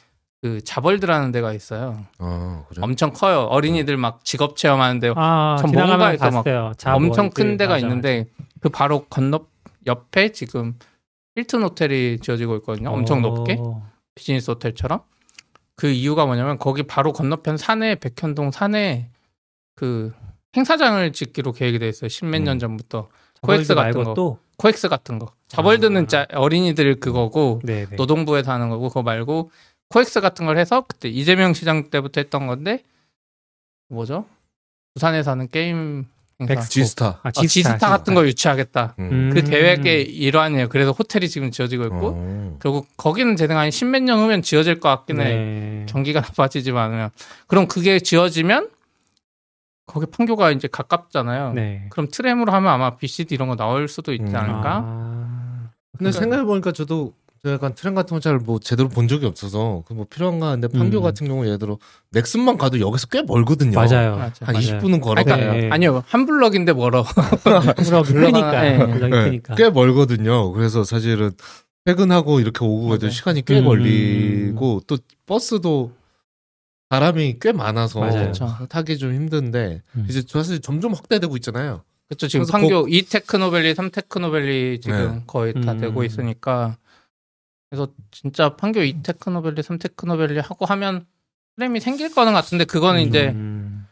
그 자벌드라는 데가 있어요. 아 그래. 엄청 커요. 어린이들 막 직업 체험하는데 아, 전 지나가면 뭔가에서 막. 자본, 엄청 큰 그, 데가 맞아, 있는데 그 바로 건너 옆에 지금 힐튼 호텔이 지어지고 있거든요. 엄청 오. 높게 비즈니스 호텔처럼. 그 이유가 뭐냐면 거기 바로 건너편 산에 백현동 산에 그 행사장을 짓기로 계획이 돼 있어요. 십몇 년 음. 전부터 잡월드 코엑스 같은 말고 거. 또 코엑스 같은 거. 잡월드는 아. 짜 어린이들 그거고 네, 네. 노동부에서 하는 거고 그거 말고 코엑스 같은 걸 해서 그때 이재명 시장 때부터 했던 건데 뭐죠? 부산에서 하는 게임 행사. 지스타. 아, 어, 지스타, 같은 거 유치하겠다. 음. 그 계획의 일환이에요. 그래서 호텔이 지금 지어지고 있고 어. 그리고 거기는 제 생각에 한 십몇 년 후면 지어질 것 같긴 해. 네. 경기가 나빠지지 않으면. 그럼 그게 지어지면 거기 판교가 이제 가깝잖아요. 네. 그럼 트램으로 하면 아마 BCD 이런 거 나올 수도 있지 음. 않을까? 아. 근데 그러니까- 생각해 보니까 저도 저 약간 트램 같은 거잘뭐 제대로 본 적이 없어서 그 뭐 필요한가 하는데 판교 음. 같은 경우 예를 들어 넥슨만 가도 여기서 꽤 멀거든요. 맞아요. 맞아. 한 맞아요. 20분은 걸어가야 네. 아니요 한 블럭인데 멀어. 블럭이 크니까. 네. 블럭이 네. 꽤 멀거든요. 그래서 사실은 퇴근하고 이렇게 오고 맞아요. 시간이 꽤 음. 걸리고 또 버스도 사람이 꽤 많아서 맞아요. 타기 좀 힘든데 음. 이제 사실 점점 확대되고 있잖아요. 그렇죠. 지금 판교 이 테크노밸리, 3 테크노밸리 지금 네. 거의 다 음. 되고 있으니까 그래서 진짜 판교 이 테크노밸리, 3 테크노밸리 하고 하면 프레임이 생길 거는 같은데 그거는 이제 음.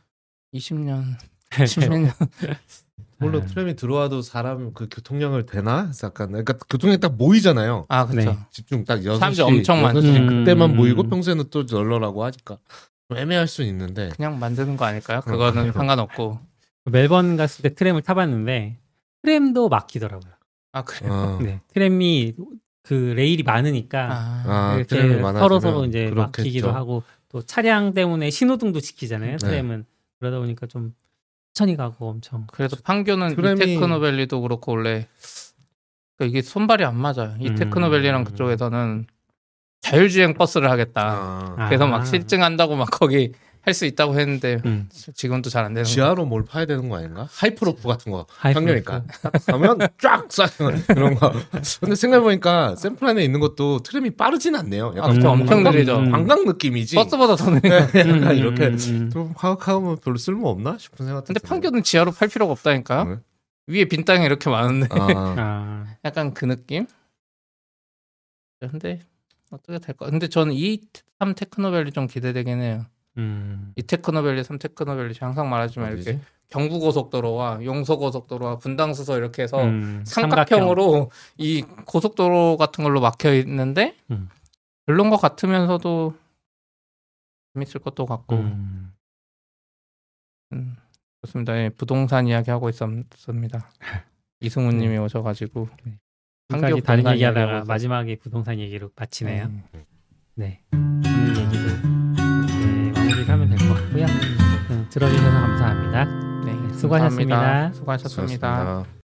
20년, 10년 물론 네. 트램이 들어와도 사람 그 교통량을 되나? 약간 그러니까 교통량 딱 모이잖아요. 아 그렇죠. 네. 집중 딱 6시, 사람들이 엄청 많죠. 6시 음. 그때만 모이고 평소에는 또 널널하고 하니까 좀 애매할 수는 있는데 그냥 만드는 거 아닐까요? 그거는. 상관없고. 멜번 갔을 때 트램을 타봤는데 트램도 막히더라고요. 아 그래요. 어. 네, 트램이 그 레일이 많으니까 아, 아, 이렇게 서로 서로 이제 그렇겠죠. 막히기도 하고 또 차량 때문에 신호등도 지키잖아요. 네. 트램은 그러다 보니까 좀 천천히 가고 엄청 그래서 판교는 트램이- 이 테크노밸리도 그렇고 원래 그러니까 이게 손발이 안 맞아요. 이 음. 테크노밸리랑 그쪽에서는 자율주행 버스를 하겠다. 아, 아. 그래서 막 실증한다고 막 거기 할 수 있다고 했는데 음, 지금도 잘 안 되는 거. 지하로 뭘 파야 되는 거 아닌가? 하이퍼루프 같은 거. 평균이니까 딱 가면 쫙 쏴 이런 거. 근데 생각해보니까 샘플 안에 있는 것도 트램이 빠르진 않네요. 아, 약간 그쵸. 음, 엄청 음, 느리죠. 음. 관광 느낌이지. 버스보다 더 느려. 약간 음, 이렇게 음, 음. 좀 하악하면 별로 쓸모 없나 싶은 생각. 근데 판교는 지하로 팔 필요가 없다니까요. 네. 위에 빈 땅이 이렇게 많은데 아, 아, 약간 그 느낌. 근데 어떻게 될까? 근데 저는 이3 테크노밸리 좀 기대되긴 해요. 음. 이 테크노밸리, 3 테크노밸리 항상 말하지만 이렇게 어디지? 경부고속도로와 용서고속도로와 분당수서 이렇게 해서 음, 삼각형으로 이 고속도로 같은 걸로 막혀 있는데 음. 별론 것 같으면서도 재밌을 것도 같고 음. 음, 좋습니다. 예, 부동산 이야기 하고 있었습니다. 이승우님이 오셔가지고 지금까지 다른 부동산 얘기하다가 마지막에 부동산 얘기로 마치네요. 음, 네. 오늘 얘기도 들어주셔서 감사합니다. 네, 수고하셨습니다. 감사합니다. 수고하셨습니다. 수고하셨습니다.